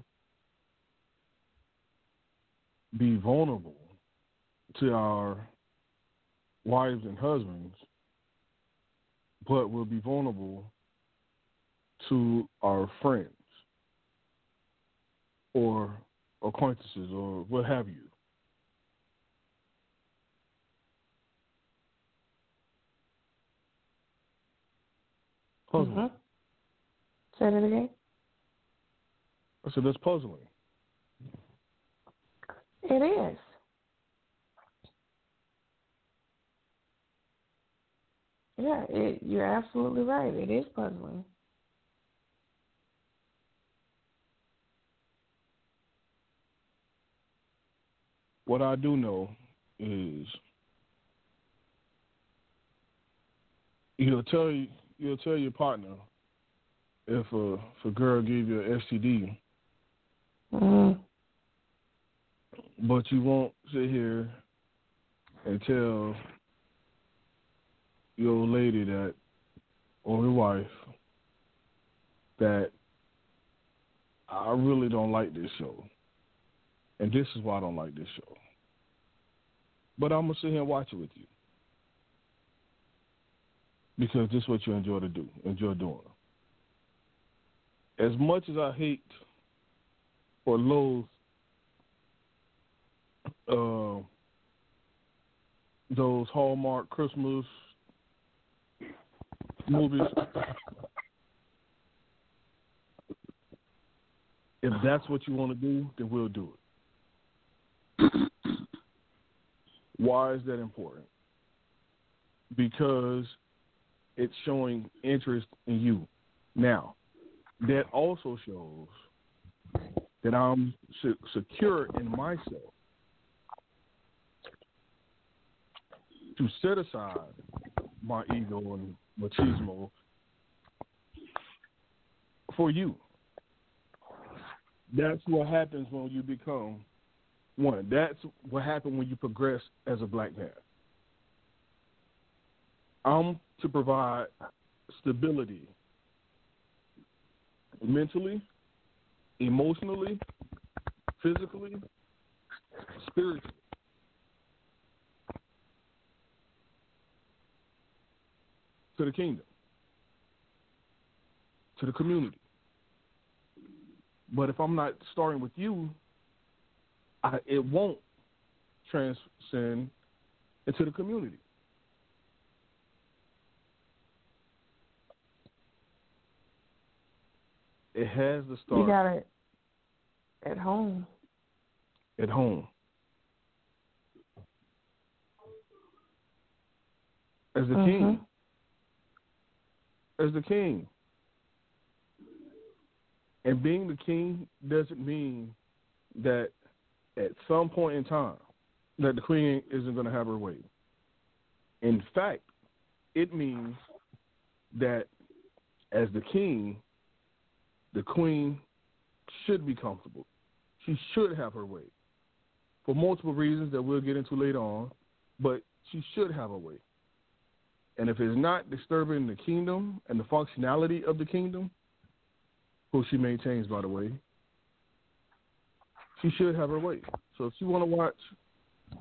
be vulnerable to our wives and husbands, but we'll be vulnerable to our friends or acquaintances or what have you. Puzzling. Mm-hmm. Say that again. I said that's puzzling. It is. Yeah, it, you're absolutely right. It is puzzling. what I do know is you'll tell you you'll tell your partner if a if a girl gave you an STD, mm-hmm. but you won't sit here and tell your old lady that or your wife that I really don't like this show. And this is why I don't like this show. But I'm gonna sit here and watch it with you. Because this is what you enjoy to do, enjoy doing. As much as I hate or loathe uh, those Hallmark Christmas movies. If that's what you want to do, then we'll do it. Why is that important? Because it's showing interest in you. Now, that also shows that I'm secure in myself to set aside my ego and machismo for you. That's what happens when you become one. That's what happens when you progress as a black man. I'm to provide stability mentally, emotionally, physically, spiritually. to the kingdom, to the community. But if I'm not starting with you, I, it won't transcend into the community. It has to start. You got it at home. At home. As the mm-hmm. king as the king. And being the king doesn't mean that at some point in time that the queen isn't going to have her way. In fact, it means that as the king, the queen should be comfortable. She should have her way for multiple reasons that we'll get into later on, but she should have her way. And if it's not disturbing the kingdom and the functionality of the kingdom, who she maintains, by the way, she should have her way. So if you want to watch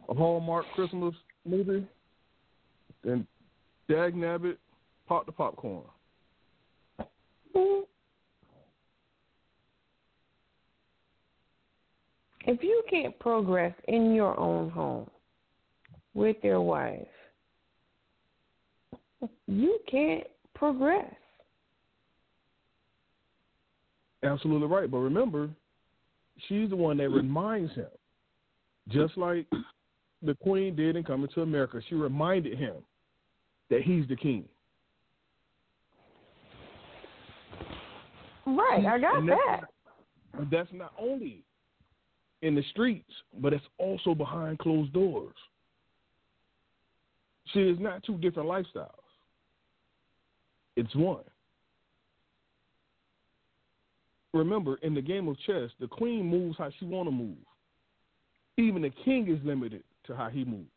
a Hallmark Christmas movie, then dag nabbit, pop the popcorn. If you can't progress in your own home with your wife, you can't progress. Absolutely right. But remember, she's the one that reminds him. Just like the queen did in coming to America, she reminded him that he's the king. Right, I got that. Not, that's not only in the streets, but it's also behind closed doors. See, it's not two different lifestyles. It's one. Remember, in the game of chess, the queen moves how she want to move. Even the king is limited to how he moves.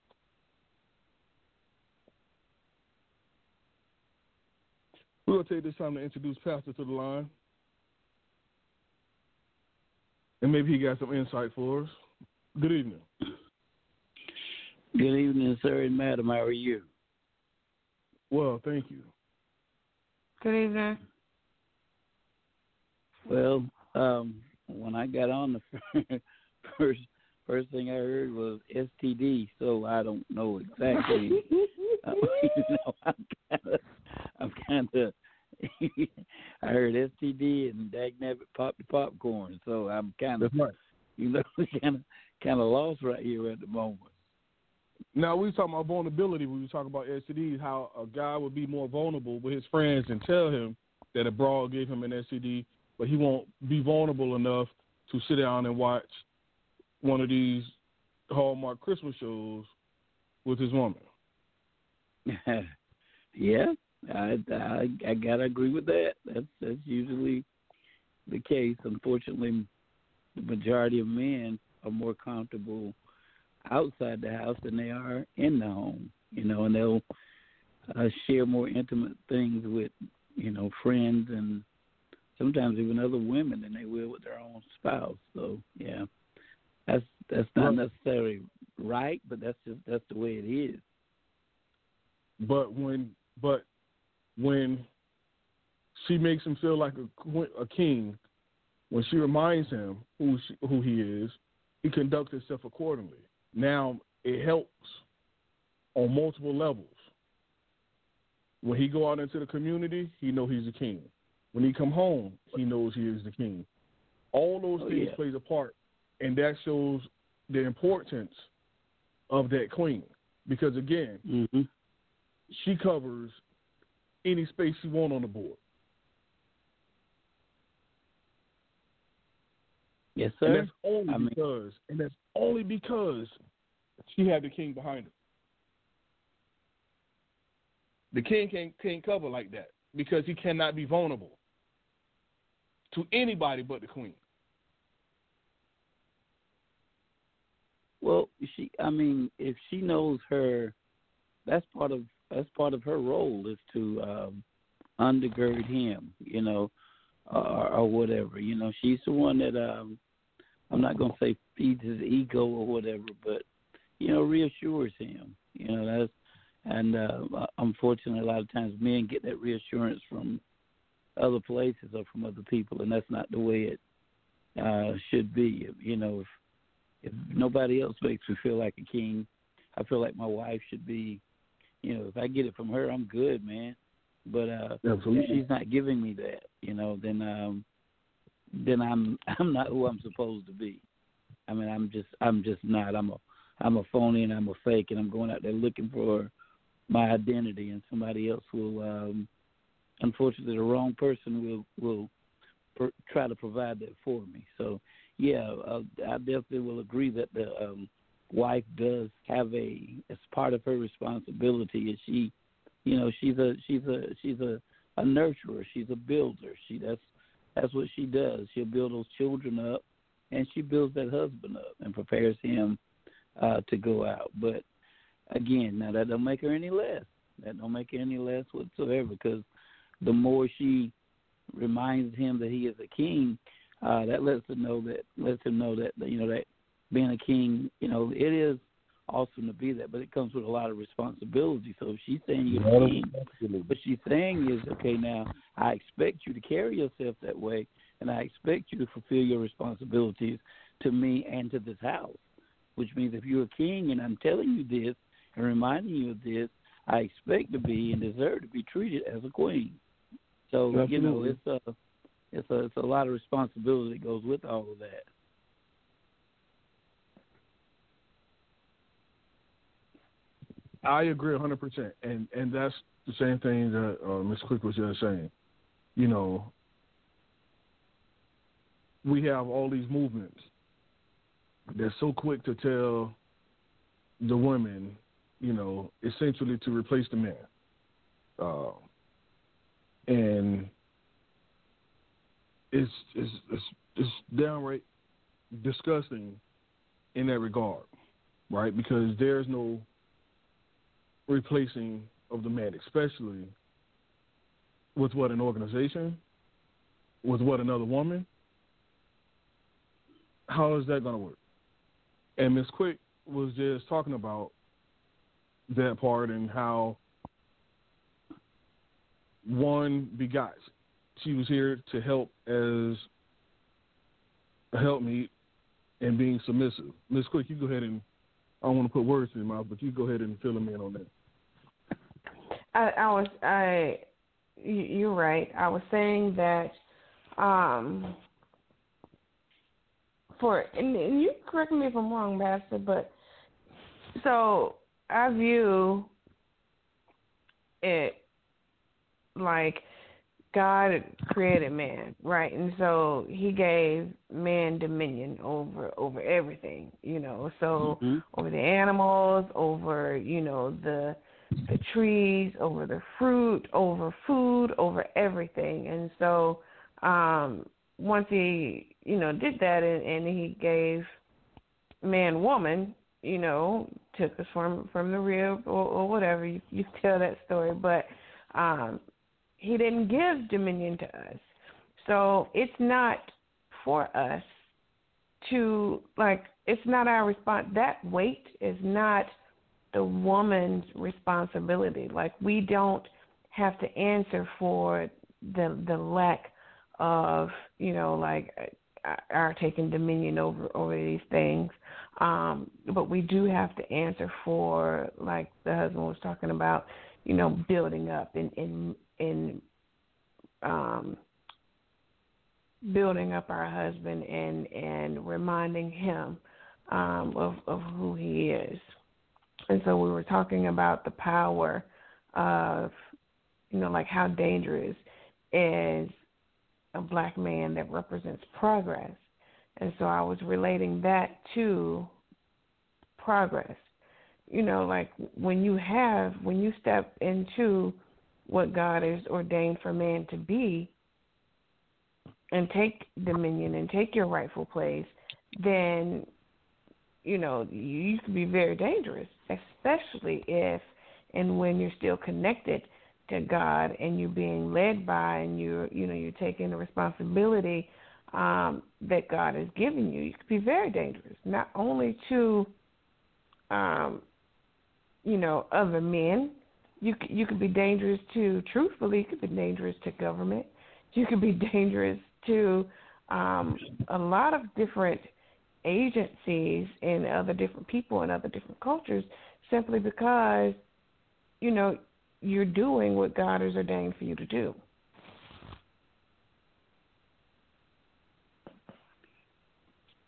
To take this time to introduce Pastor to the line. And maybe he got some insight for us. Good evening. Good evening, sir and madam. How are you? Well, thank you. Good evening. Well, um, when I got on the first first thing I heard was STD, so I don't know exactly. uh, you know, I'm kind of, I'm kind of. I heard STD and Dagnabbit pop the popcorn, so I'm kind of, right. you know, kind of kind of lost right here at the moment. Now we talking about vulnerability. We were talking about STDs, how a guy would be more vulnerable with his friends and tell him that a broad gave him an STD, but he won't be vulnerable enough to sit down and watch one of these Hallmark Christmas shows with his woman. yeah, I, I I gotta agree with that. That's that's usually the case. Unfortunately, the majority of men are more comfortable outside the house than they are in the home. You know, and they'll uh, share more intimate things with you know friends and sometimes even other women than they will with their own spouse. So yeah, that's that's not Right. necessarily right, but that's just that's the way it is. But when but when she makes him feel like a a king, when she reminds him who she, who he is, he conducts himself accordingly. Now it helps on multiple levels. When he go out into the community, he know he's the king. When he come home, he knows he is the king. All those Oh, things yeah. plays a part, and that shows the importance of that queen. Because again, Mm-hmm. she covers any space she want on the board. Yes, And sir. that's only I mean- because and that's only because she had the king behind her. The king can't can't cover like that because he cannot be vulnerable to anybody but the queen. Well, she. I mean, if she knows her, that's part of that's part of her role is to um, undergird him, you know, or, or whatever. You know, she's the one that um, I'm not going to say feeds his ego or whatever, but you know, reassures him. You know, that's and uh, unfortunately, a lot of times men get that reassurance from other places or from other people, and that's not the way it uh, should be. You know, if if nobody else makes me feel like a king, I feel like my wife should be. You know, if I get it from her, I'm good, man. But uh if she's not giving me that, you know, then um then I'm I'm not who I'm supposed to be. I mean, I'm just I'm just not. I'm a I'm a phony and I'm a fake and I'm going out there looking for my identity and somebody else will um unfortunately the wrong person will will per, try to provide that for me. So yeah, uh, I definitely will agree that the um, wife does have a as part of her responsibility is she, you know, she's a she's a she's a, a nurturer. She's a builder. She that's that's what she does. She'll build those children up, and she builds that husband up and prepares him uh, to go out. But again, now that don't make her any less. That don't make her any less whatsoever because the more she reminds him that he is a king, uh, that lets him know that lets him know that you know that being a king, you know, it is awesome to be that, but it comes with a lot of responsibility. So if she's saying you're a king, what she's saying is, okay, now I expect you to carry yourself that way, and I expect you to fulfill your responsibilities to me and to this house. Which means if you're a king and I'm telling you this and reminding you of this, I expect to be and deserve to be treated as a queen. So you know, it's a it's a it's a lot of responsibility that goes with all of that. I agree 100%. And and that's the same thing that uh, Ms. Quick was just saying. You know, we have all these movements that's so quick to tell the women, you know, essentially to replace the man. Uh, and it's, it's it's it's downright disgusting in that regard, right? Because there's no replacing of the man, especially with what an organization, with what another woman. How is that going to work? And Miss Quick was just talking about that part and how one begots. She was here to help as a helpmeet and being submissive. Miss Quick, you go ahead and I don't want to put words in your mouth, but you go ahead and fill them in on that. I, I was I you, you're right. I was saying that um for and, and you correct me if I'm wrong, Master, but so I view it like God created man, right? And so he gave man dominion over over everything, you know. So Mhm. over the animals, over, you know, the the trees, over the fruit, over food, over everything. And so um once he, you know, did that and, and he gave man woman, you know, took us from from the rib or, or whatever, you, you tell that story, but um he didn't give dominion to us. So it's not for us to like it's not our response that weight is not the woman's responsibility. Like we don't have to answer for the the lack of, you know, like our taking dominion over over these things. Um, but we do have to answer for, like the husband was talking about, you know, building up and and and um, building up our husband and and reminding him um, of of who he is. And so we were talking about the power of, you know, like how dangerous is a black man that represents progress. And so I was relating that to progress. You know, like when you have, when you step into what God has ordained for man to be and take dominion and take your rightful place, then, you know, you can be very dangerous, especially if and when you're still connected to God and you're being led by and you're you know you're taking the responsibility um, that God has given you, you could be very dangerous. Not only to um, you know other men, you you could be dangerous to truthfully, you could be dangerous to government. You could be dangerous to um, a lot of different agencies and other different people and other different cultures simply because you know you're doing what God has ordained for you to do.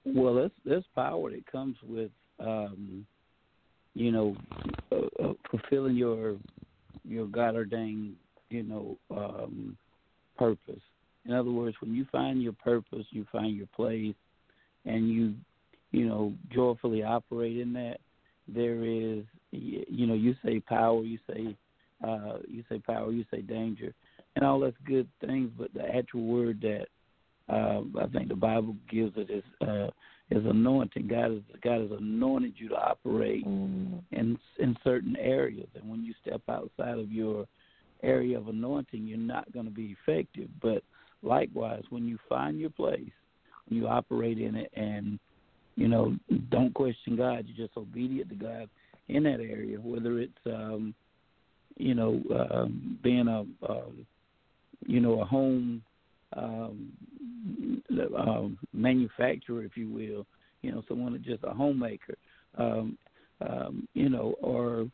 Well, there's there's power that comes with, um, you know, uh, uh, fulfilling your your God ordained, you know, um, purpose. In other words, when you find your purpose, you find your place, and you, you know, joyfully operate in that. There is, you know, you say power, you say uh, you say power, you say danger, and all that's good things. But the actual word that uh, I think the Bible gives it is uh, is anointing. God is God has anointed you to operate mm. in in certain areas, and when you step outside of your area of anointing, you're not going to be effective. But likewise, when you find your place, when you operate in it, and you know, don't question God. You're just obedient to God in that area, whether it's um, you know, um, being a, um, you know, a home um, um, manufacturer, if you will, you know, someone that's just a homemaker, um, um, you know, or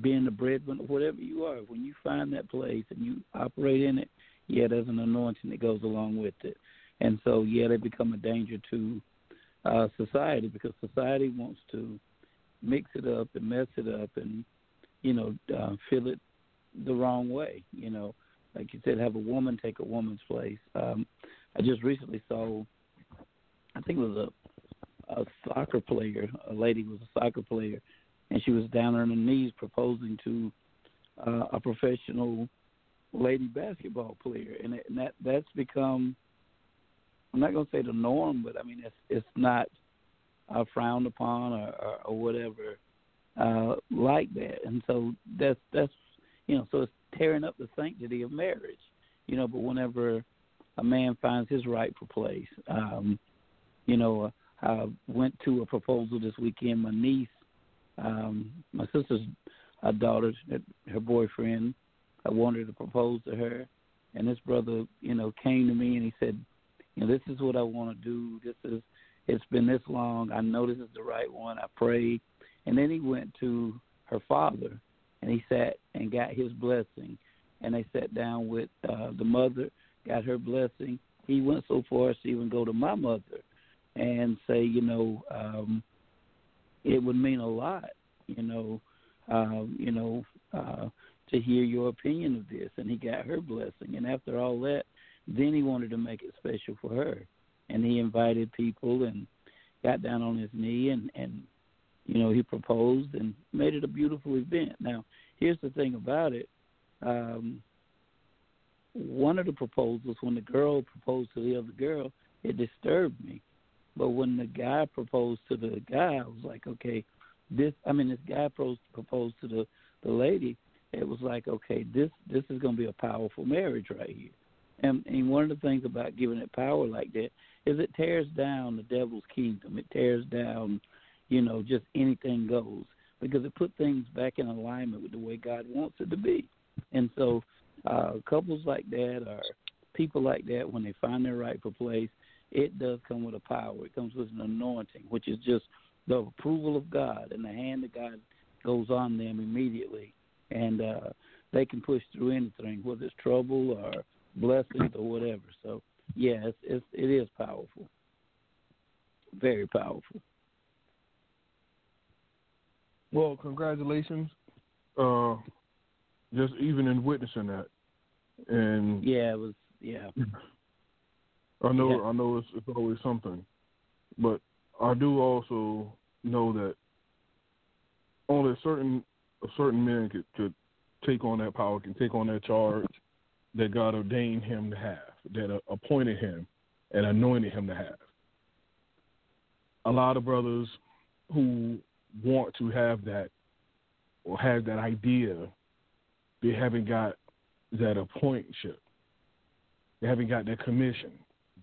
being a breadwinner, whatever you are. When you find that place and you operate in it, yeah, there's an anointing that goes along with it, and so yeah, they become a danger to uh, society because society wants to mix it up and mess it up and you know, uh, feel it the wrong way. You know, like you said, have a woman take a woman's place. Um, I just recently saw, I think it was a a soccer player. A lady was a soccer player, and she was down on her knees proposing to uh, a professional lady basketball player, and, it, and that that's become. I'm not going to say the norm, but I mean it's it's not uh, frowned upon or, or, or whatever uh, like that, and so that's that's you know so it's tearing up the sanctity of marriage, you know. But whenever a man finds his rightful place, um, you know, uh, I went to a proposal this weekend. My niece, um, my sister's uh, daughter, her boyfriend, I wanted to propose to her, and this brother, you know, came to me and he said, you know, this is what I want to do. This is it's been this long. I know this is the right one. I prayed and then he went to her father and he sat and got his blessing. And they sat down with uh, the mother, got her blessing. He went so far as to even go to my mother and say, you know, um, it would mean a lot, you know, um, you know, uh, to hear your opinion of this. And he got her blessing. And after all that, then he wanted to make it special for her. And he invited people and got down on his knee and, and you know, he proposed and made it a beautiful event. Now, here's the thing about it. Um, one of the proposals, when the girl proposed to the other girl, it disturbed me. But when the guy proposed to the guy, I was like, okay, this. I mean, this guy proposed to the the lady. It was like, okay, this this is going to be a powerful marriage right here. And, and one of the things about giving it power like that is it tears down the devil's kingdom. It tears down, you know, just anything goes because it put things back in alignment with the way God wants it to be. And so, uh, couples like that or people like that, when they find their rightful place, it does come with a power. It comes with an anointing, which is just the approval of God and the hand of God goes on them immediately, and uh, they can push through anything, whether it's trouble or blessings or whatever. So, yeah, it's, it's it is powerful, very powerful. Well, congratulations. Uh, just even in witnessing that, and yeah, it was yeah. I know Yeah. I know it's, it's always something, but I do also know that only a certain a certain man could could take on that power, can take on that charge that God ordained him to have, that uh, appointed him and anointed him to have. A lot of brothers who want to have that or have that idea, they haven't got that appointship. They haven't got that commission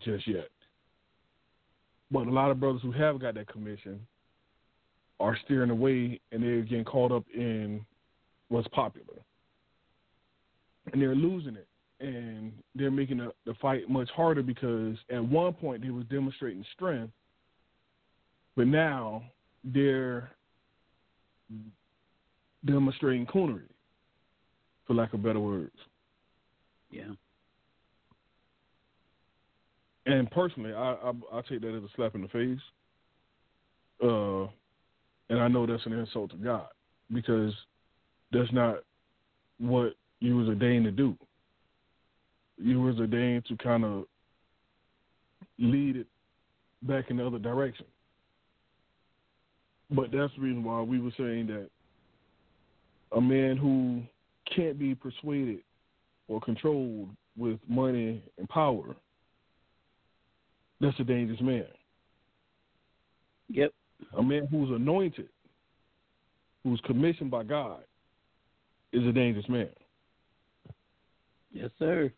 just yet. But a lot of brothers who have got that commission are steering away and they're getting caught up in what's popular. And they're losing it. And they're making the, the fight much harder because at one point they was demonstrating strength, but now they're demonstrating coonery, for lack of better words. Yeah. And personally, I, I I take that as a slap in the face. Uh, and I know that's an insult to God because that's not what you was ordained to do. You was ordained to kind of lead it back in the other direction. But that's the reason why we were saying that a man who can't be persuaded or controlled with money and power, that's a dangerous man. Yep. A man who's anointed, who's commissioned by God, is a dangerous man. Yes, sir.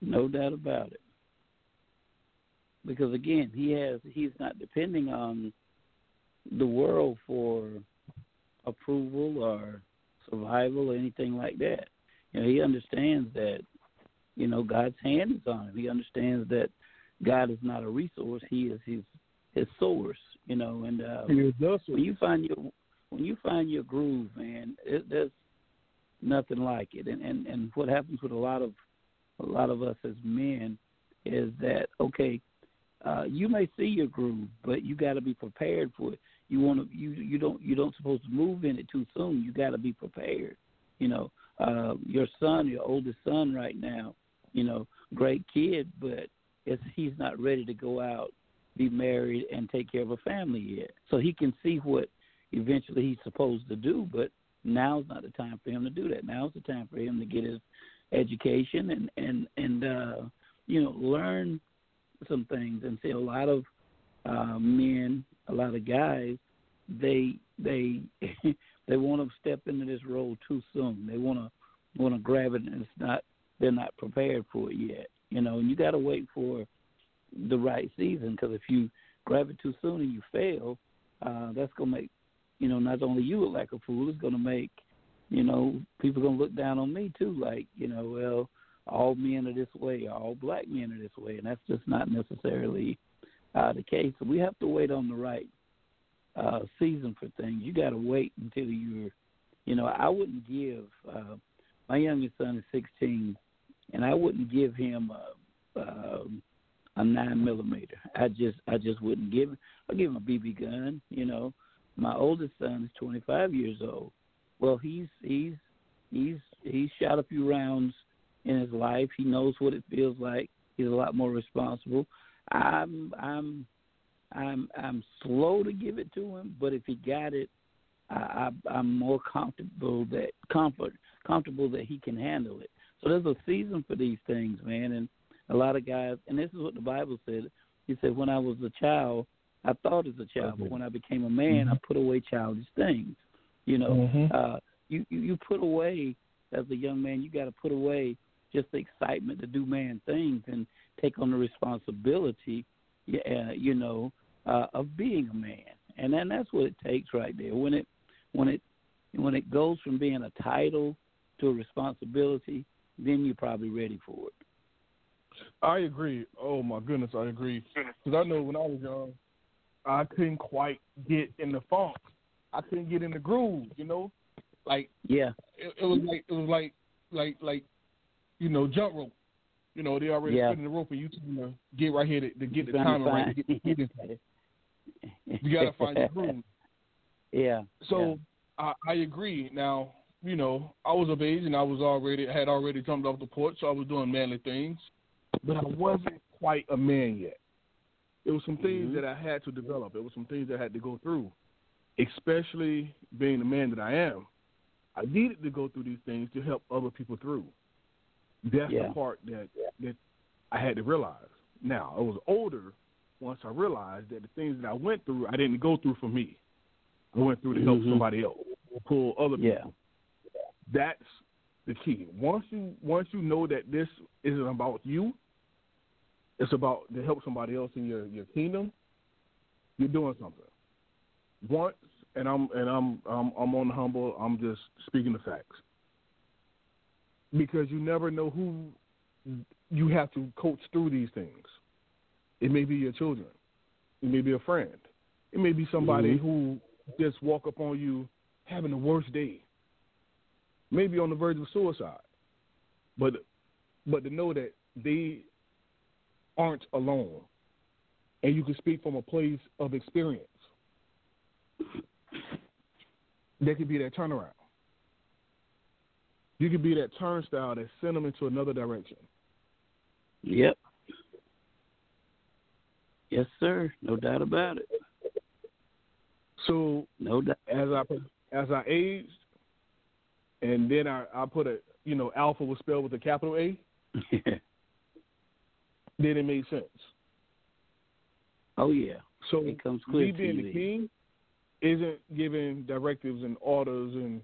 No doubt about it. Because again, he has he's not depending on the world for approval or survival or anything like that. You know, he understands that, you know, God's hand is on him. He understands that God is not a resource, he is his his source, you know, and uh He when you find your when you find your groove, man, it, there's nothing like it. And, and and what happens with a lot of a lot of us as men is that okay, uh, you may see your groove, but you got to be prepared for it. You want to you you don't you don't supposed to move in it too soon. You got to be prepared. You know, uh, your son, your oldest son, right now, you know, great kid, but it's he's not ready to go out, be married, and take care of a family yet. So he can see what eventually he's supposed to do, but now's not the time for him to do that. Now's the time for him to get his education and and and uh, you know learn some things. And see, a lot of uh, men, a lot of guys, they they they want to step into this role too soon. They want to want to grab it, and it's not they're not prepared for it yet. You know, and you got to wait for the right season because if you grab it too soon and you fail, uh, that's gonna make you know not only you look like a fool, it's gonna make you know people gonna look down on me too. Like you know, well, all men are this way, all black men are this way, and that's just not necessarily uh, the case. So we have to wait on the right uh, season for things. You got to wait until you're, you know, I wouldn't give. Uh, my youngest son is 16, and I wouldn't give him a, a, a nine millimeter. I just, I just wouldn't give. I'll give him a BB gun. You know, my oldest son is 25 years old. Well, he's he's he's he's shot a few rounds in his life. He knows what it feels like. He's a lot more responsible. I'm I'm I'm I'm slow to give it to him, but if he got it, I, I I'm more comfortable that comfort comfortable that he can handle it. So there's a season for these things, man, and a lot of guys. And this is what the Bible said. He said, "When I was a child, I thought as a child, but when I became a man, I mm-hmm. put away childish things." You know, Mhm. uh, you, you you put away as a young man, you got to put away just the excitement to do man things and take on the responsibility, uh, you know, uh, of being a man. And then that's what it takes right there. When it when it when it goes from being a title to a responsibility, then you're probably ready for it. I agree. Oh my goodness, I agree. Because I know when I was young, I couldn't quite get in the funk. I couldn't get in the groove. You know, like yeah, it, it was like it was like like like you know jump rope. You know, they already yeah. put in the rope, and you trying to get right here to, to get the timing right. To get, get you gotta find your groove. Yeah. So yeah. I, I agree. Now, you know, I was of age and I was already had already jumped off the porch, so I was doing manly things, but I wasn't quite a man yet. It was some things mm-hmm. that I had to develop. It was some things that I had to go through, especially being the man that I am. I needed to go through these things to help other people through. That's yeah. the part that that I had to realize. Now I was older once I realized that the things that I went through, I didn't go through for me. I went through to help mm-hmm. somebody else, pull other people. Yeah. That's the key. Once you once you know that this isn't about you, it's about to help somebody else in your your kingdom. You're doing something. Once, and I'm and I'm I'm I'm on the humble. I'm just speaking the facts because you never know who you have to coach through these things. It may be your children. It may be a friend. It may be somebody mm-hmm. who just walk up on you having the worst day. Maybe on the verge of suicide. But but to know that they aren't alone. And you can speak from a place of experience. That could be that turnaround. You could be that turnstile that sent them into another direction. Yep. Yes, sir. No doubt about it. So no doubt. As I as I aged, and then I I put a you know alpha was spelled with a capital A. then it made sense. Oh yeah. So it comes clear me being the king isn't giving directives and orders and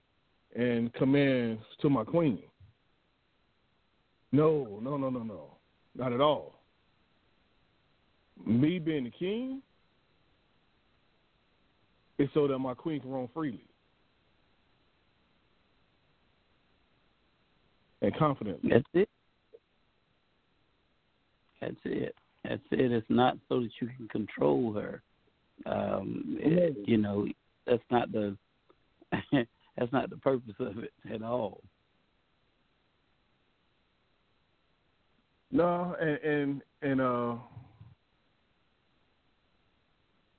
and commands to my queen. No, no, no, no, no. Not at all. Me being the king is so that my queen can roam freely and confidently. That's it. That's it. That's it. It's not so that you can control her. Um, it, you know, that's not the that's not the purpose of it at all. No, and and and uh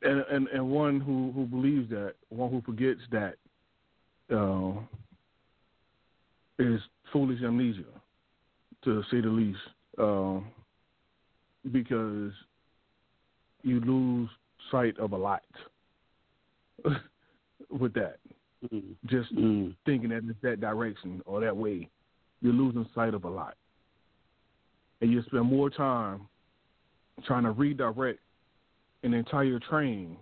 and and, and one who who believes that, one who forgets that, uh, is foolish amnesia, to say the least, uh, because you lose sight of a lot with that. Mm-hmm. Just mm-hmm. thinking that it's that direction or that way, you're losing sight of a lot, and you spend more time trying to redirect an entire train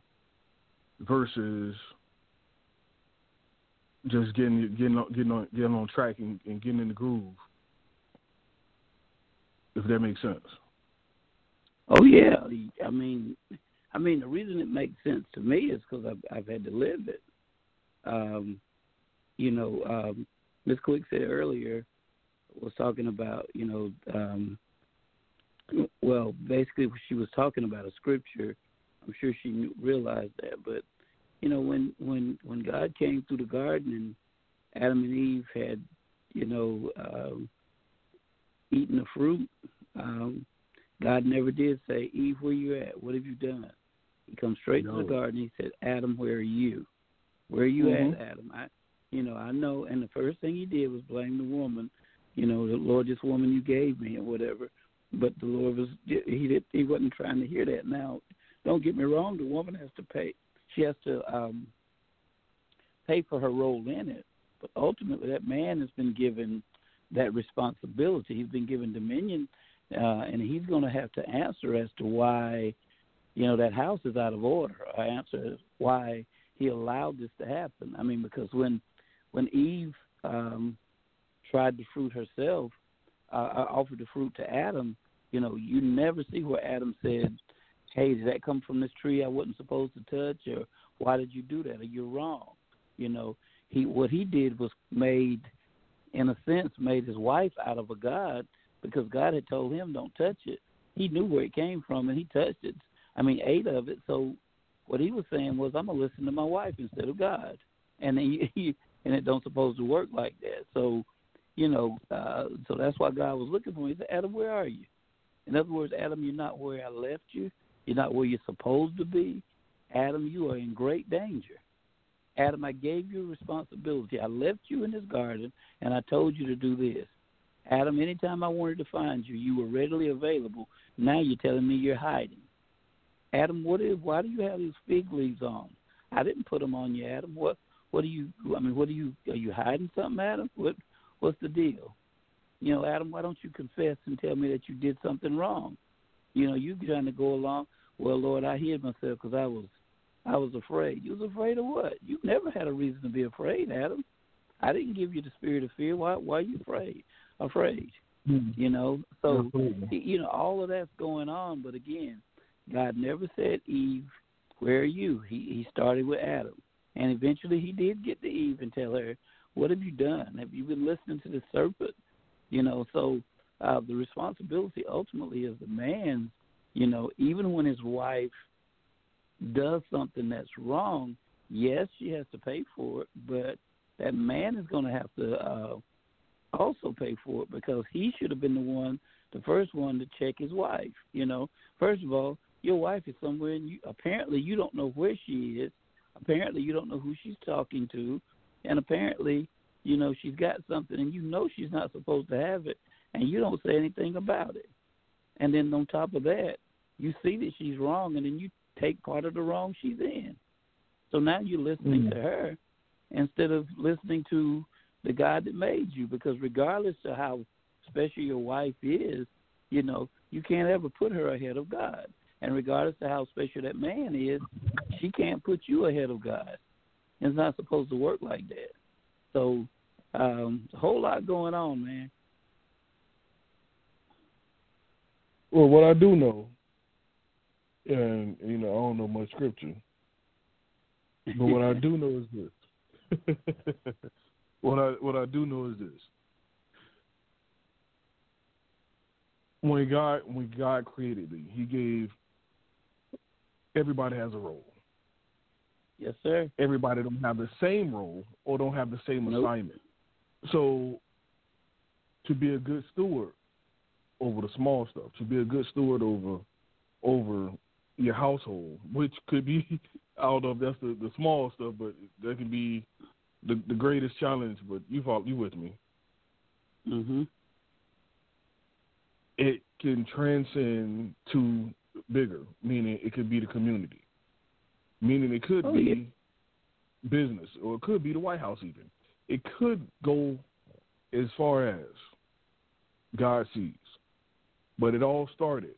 versus just getting getting on, getting on getting on track and, and getting in the groove. If that makes sense. Oh yeah, I mean, I mean the reason it makes sense to me is because I've I've had to live it. Um, you know, um, Ms. Quick said earlier was talking about you know, um, well, basically she was talking about a scripture I'm sure she knew, realized that. But you know, when when when God came through the garden and Adam and Eve had, you know, um, eaten the fruit, um, God never did say, "Eve, where you at? What have you done?" He comes straight no. to the garden. He said, "Adam, where are you? Where are you mm-hmm. at, Adam?" I, you know, I know. And the first thing he did was blame the woman. You know, the Lord, this woman you gave me, or whatever. But the Lord was he did he wasn't trying to hear that. Now don't get me wrong, the woman has to pay. She has to um, pay for her role in it. But ultimately, that man has been given that responsibility. He's been given dominion, uh, and he's going to have to answer as to why, you know, that house is out of order. Or answer why he allowed this to happen. I mean, because when when Eve, um, tried the fruit herself, uh, offered the fruit to Adam, you know, you never see where Adam said, "Hey, did that come from this tree I wasn't supposed to touch?" or "Why did you do that?" or "You're wrong." You know, he what he did was made, in a sense, made his wife out of a god because God had told him, "Don't touch it." He knew where it came from, and he touched it. I mean, ate of it. So what he was saying was, "I'm gonna listen to my wife instead of God," and he, he and it don't supposed to work like that. So, you know, uh, so that's why God was looking for me. He said, "Adam, where are you?" In other words, Adam, you're not where I left you. You're not where you're supposed to be. Adam, you are in great danger. Adam, I gave you responsibility. I left you in this garden and I told you to do this. Adam, anytime I wanted to find you, you were readily available. Now you're telling me you're hiding. Adam, what is why do you have these fig leaves on? I didn't put them on you, Adam. What what do you I mean, what are you are you hiding something, Adam? What what's the deal? You know, Adam, why don't you confess and tell me that you did something wrong? You know, you trying to go along. Well, Lord, I hid myself because I was, I was afraid. You was afraid of what? You never had a reason to be afraid, Adam. I didn't give you the spirit of fear. Why? Why are you afraid? Afraid. Mm-hmm. You know. So Absolutely. you know all of that's going on, but again, God never said Eve, "Where are you?" He He started with Adam, and eventually He did get to Eve and tell her, "What have you done? Have you been listening to the serpent?" You know, so uh, the responsibility ultimately is the man's. You know, even when his wife does something that's wrong, yes, she has to pay for it, but that man is going to have to uh, also pay for it because he should have been the one, the first one to check his wife. You know, first of all, your wife is somewhere, and you apparently you don't know where she is. Apparently, you don't know who she's talking to, and apparently, you know, she's got something and you know she's not supposed to have it and you don't say anything about it. And then on top of that, you see that she's wrong and then you take part of the wrong she's in. So now you're listening mm to her instead of listening to the God that made you because regardless of how special your wife is, you know, you can't ever put her ahead of God. And regardless of how special that man is, she can't put you ahead of God. It's not supposed to work like that. So um, a whole lot going on, man. Well, what I do know, and you know, I don't know much scripture, but what I do know is this. what I what I do know is this. When God when God created me, He gave everybody has a role. Yes, sir. Everybody don't have the same role or don't have the same nope. assignment. So, to be a good steward over the small stuff, to be a good steward over over your household, which could be I don't know if that's the, the small stuff, but that can be the the greatest challenge. But you follow you with me? Mm-hmm. It can transcend to bigger, meaning it could be the community, meaning it could oh, be yeah. business, or it could be the White House even it could go as far as God sees. But it all started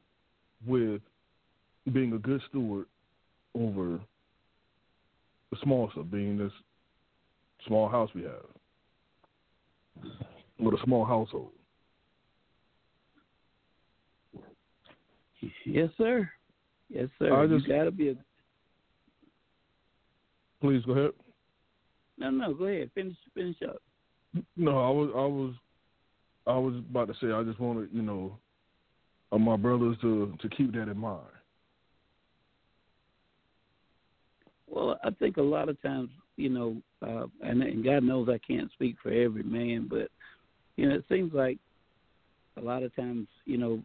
with being a good steward over the small stuff, being this small house we have, with a small household. Yes, sir. Yes, sir. I just, you gotta be a. Please go ahead. No, no, go ahead. Finish, finish up. No, I was, I was, I was about to say. I just wanted, you know, uh, my brothers to to keep that in mind. Well, I think a lot of times, you know, uh, and, and God knows I can't speak for every man, but you know, it seems like a lot of times, you know,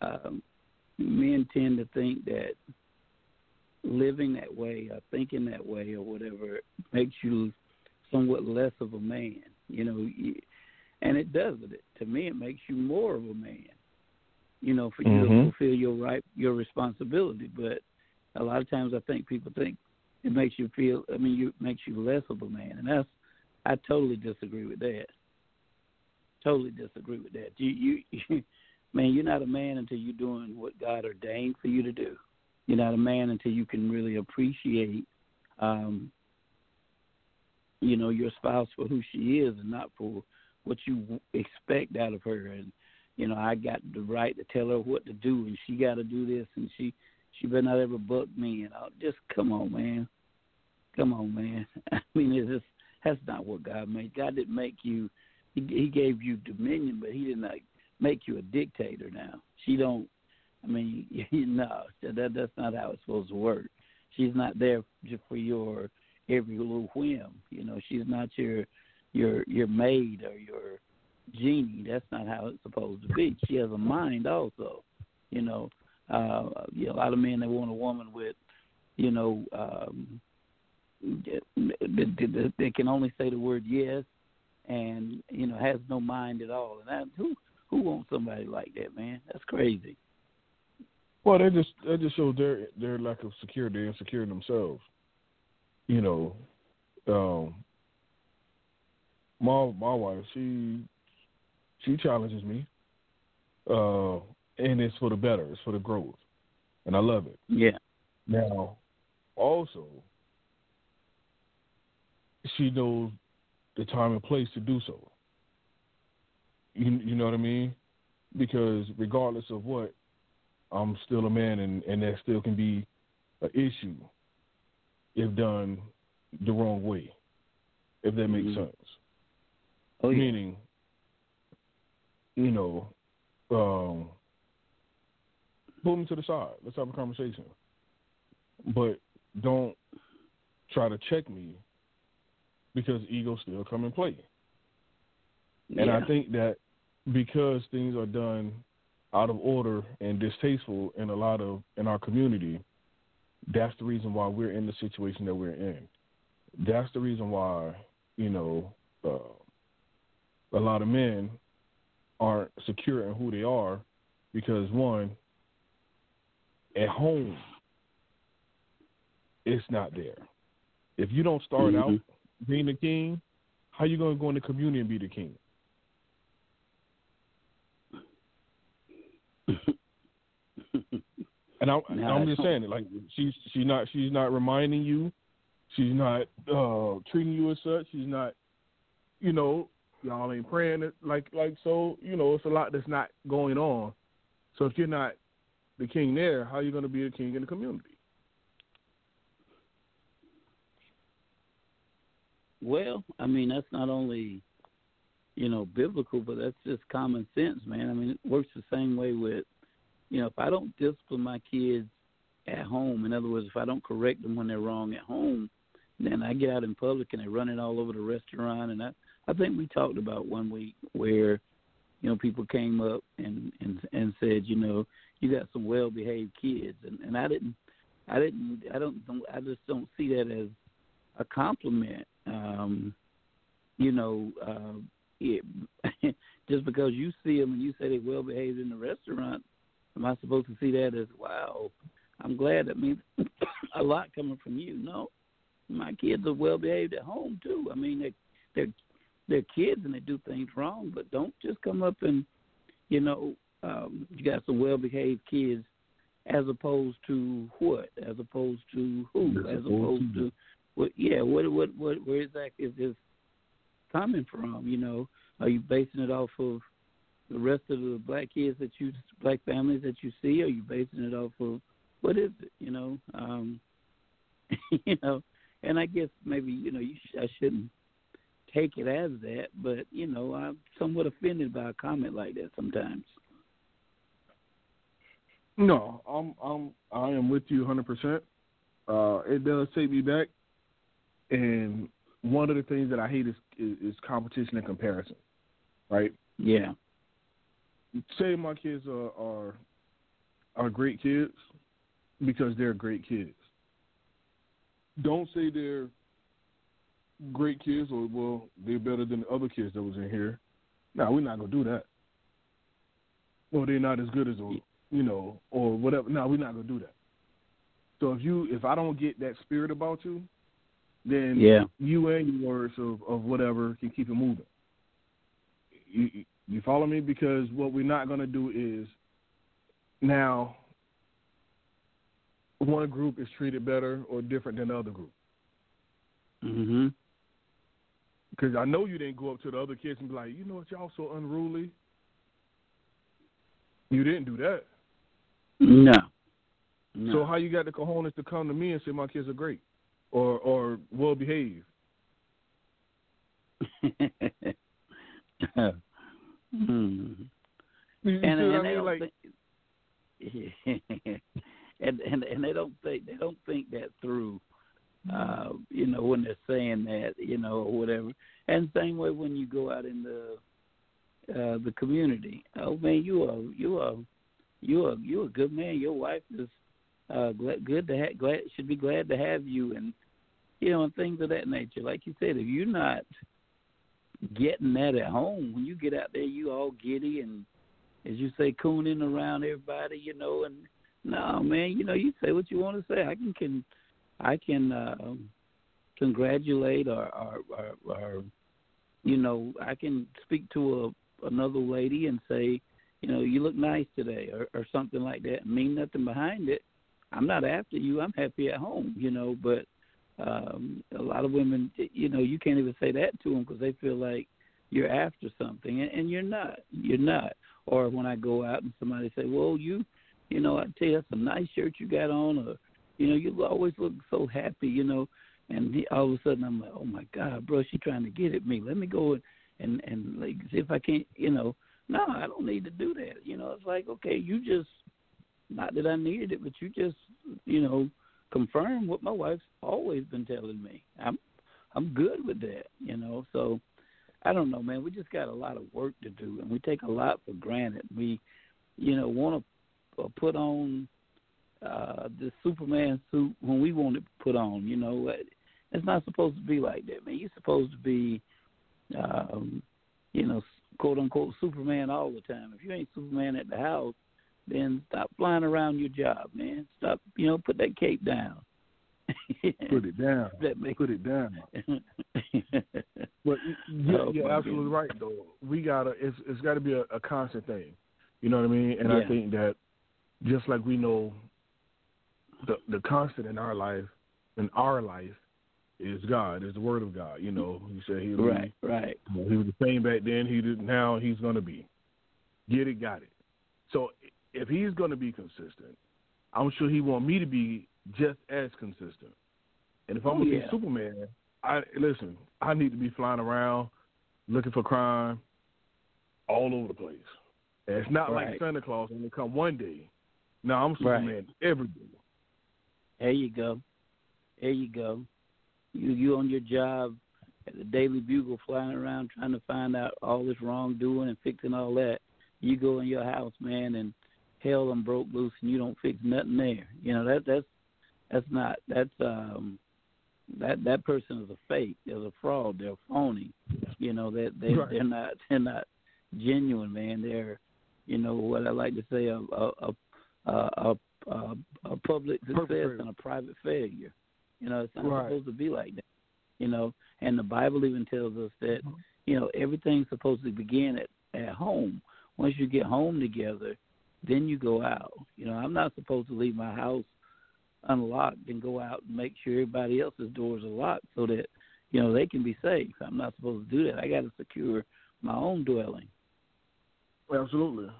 um, men tend to think that living that way or thinking that way or whatever makes you somewhat less of a man. You know, and it does it. To me, it makes you more of a man. You know, for mm-hmm. you to mm-hmm. fulfill your right, your responsibility. But a lot of times, I think people think it makes you feel. I mean, you it makes you less of a man, and that's I totally disagree with that. Totally disagree with that. You, you, man, you're not a man until you're doing what God ordained for you to do you're not a man until you can really appreciate um you know your spouse for who she is and not for what you expect out of her, and you know I got the right to tell her what to do, and she got to do this, and she she better not ever buck me, and I'll just come on, man, come on, man. I mean, it's just that's not what God made. God didn't make you. He, he gave you dominion, but He didn't like make you a dictator. Now she don't. I mean, no, that that's not how it's supposed to work. She's not there just for your every little whim. You know, she's not your your your maid or your genie. That's not how it's supposed to be. She has a mind also. You know, uh, you know, a lot of men they want a woman with, you know, um, they, they can only say the word yes, and you know has no mind at all. And that, who who wants somebody like that, man? That's crazy. Well, that just that just shows their their lack of security, they're insecure themselves. You know, um, my my wife, she she challenges me, uh, and it's for the better, it's for the growth, and I love it. Yeah. Now, also, she knows the time and place to do so. You you know what I mean? Because regardless of what, I'm still a man, and and that still can be an issue if done the wrong way. If that makes mm-hmm. sense. Oh, yeah. Meaning, you know, um, pull me to the side. Let's have a conversation. But don't try to check me because ego still come in play. Yeah. And I think that because things are done out of order and distasteful in a lot of in our community, that's the reason why we're in the situation that we're in. That's the reason why, you know, uh, a lot of men aren't secure in who they are because one, at home, it's not there. If you don't start mm-hmm. out being the king, how you gonna go in the community and be the king? And I, I'm just saying it like she's she's not she's not reminding you, she's not uh treating you as such. She's not, you know, y'all ain't praying it like like so. You know, it's a lot that's not going on. So if you're not the king there, how are you going to be the king in the community? Well, I mean that's not only, you know, biblical, but that's just common sense, man. I mean it works the same way with, you know, if I don't discipline my kids at home, in other words, if I don't correct them when they're wrong at home, then I get out in public and they run it all over the restaurant. And I, I think we talked about one week where, you know, people came up and and and said, you know, you got some well-behaved kids, and and I didn't, I didn't, I don't, I just don't see that as a compliment. Um, you know, uh, it, just because you see them and you say they're well behaved in the restaurant, am I supposed to see that as wow? I'm glad. That means a lot coming from you. No, my kids are well behaved at home too. I mean, they they're they're kids and they do things wrong, but don't just come up and you know um, you got some well behaved kids as opposed to what? As opposed to who? As opposed to what? Yeah, what? What? What? Where exactly is this coming from? You know, are you basing it off of the rest of the black kids that you, black families that you see? Are you basing it off of what is it? You know, um, you know, and I guess maybe you know you sh- I shouldn't take it as that, but you know I'm somewhat offended by a comment like that sometimes. No, I'm I'm I am with you 100. percent Uh, it does take me back, and one of the things that I hate is, is is competition and comparison, right? Yeah. Say my kids are are are great kids because they're great kids. Don't say they're great kids or well they're better than the other kids that was in here. No, we're not gonna do that. Or they're not as good as or you know or whatever. No, we're not gonna do that. So if you if I don't get that spirit about you, then Yeah. you and your words of, of whatever can keep it moving. You you follow me? Because what we're not gonna do is now one group is treated better or different than the other group. Mhm. Because I know you didn't go up to the other kids and be like, you know what, y'all so unruly. You didn't do that. No. no. So how you got the cojones to come to me and say my kids are great or or well behaved? hmm. You, and, and I they don't Like, think, and and and they don't think they don't think that through. Uh, you know when they're saying that, you know, or whatever. And same way when you go out in the uh the community. Oh man, you are you are you are you a good man. Your wife is uh glad, good to have glad should be glad to have you and you know and things of that nature. Like you said, if you're not getting that at home, when you get out there, you all giddy and as you say, cooning around everybody, you know, and no man, you know, you say what you want to say. I can can I can uh, congratulate or, or or or you know, I can speak to a another lady and say, you know, you look nice today or, or something like that. Mean nothing behind it. I'm not after you. I'm happy at home, you know, but um a lot of women you know you can't even say that to them because they feel like you're after something and, and you're not you're not. Or when i go out and somebody say well you you know i tell you that's a nice shirt you got on or you know you always look so happy you know and he, all of a sudden i'm like oh my god bro she trying to get at me. Let me go and and and like see if i can't you know. No i don't need to do that. You know it's like okay you just not that i needed it but you just you know confirm what my wife's always been telling me. I'm I'm good with that, you know. So I don't know, man. We just got a lot of work to do, and we take a lot for granted. We, you know, want to put on uh the Superman suit when we want to put on. You know, it's not supposed to be like that, man. You're supposed to be, um, you know, quote unquote Superman all the time. If you ain't Superman at the house, then stop flying around your job, man. Stop, you know, put that cape down. put it down. That makes... Put it down. but you're, Oh, you're absolutely goodness. right, though. We gotta. It's it's got to be a, a constant thing. You know what I mean? And Yeah. I think that just like we know, the the constant in our life, in our life, is God. Is the Word of God. You know, He said He right, right. He was the same back then. He did now. He's going to be. Get it, got it. So if he's going to be consistent, I'm sure he want me to be just as consistent. And if I'm Oh, going to be Superman, I listen. I need to be flying around, looking for crime, all over the place. And it's not like Santa Claus only come one day. No, I'm Right. Superman every day. There you go. There you go. You you on your job at the Daily Bugle, flying around trying to find out all this wrongdoing and fixing all that. You go in your house, man, and hell done broke loose, and you don't fix nothing there. You know that that's that's not that's um that that person is a fake. They're a fraud. They're phony. You know that they Right. they're not they're not genuine, man. They're you know what I like to say a a a a, a, a public success Perpetrator. and a private failure. You know, it's not Right. supposed to be like that. You know, and the Bible even tells us that you know everything's supposed to begin at at home. Once you get home together, then you go out. You know, I'm not supposed to leave my house unlocked and go out and make sure everybody else's doors are locked so that you know they can be safe. I'm not supposed to do that. I got to secure my own dwelling. Absolutely.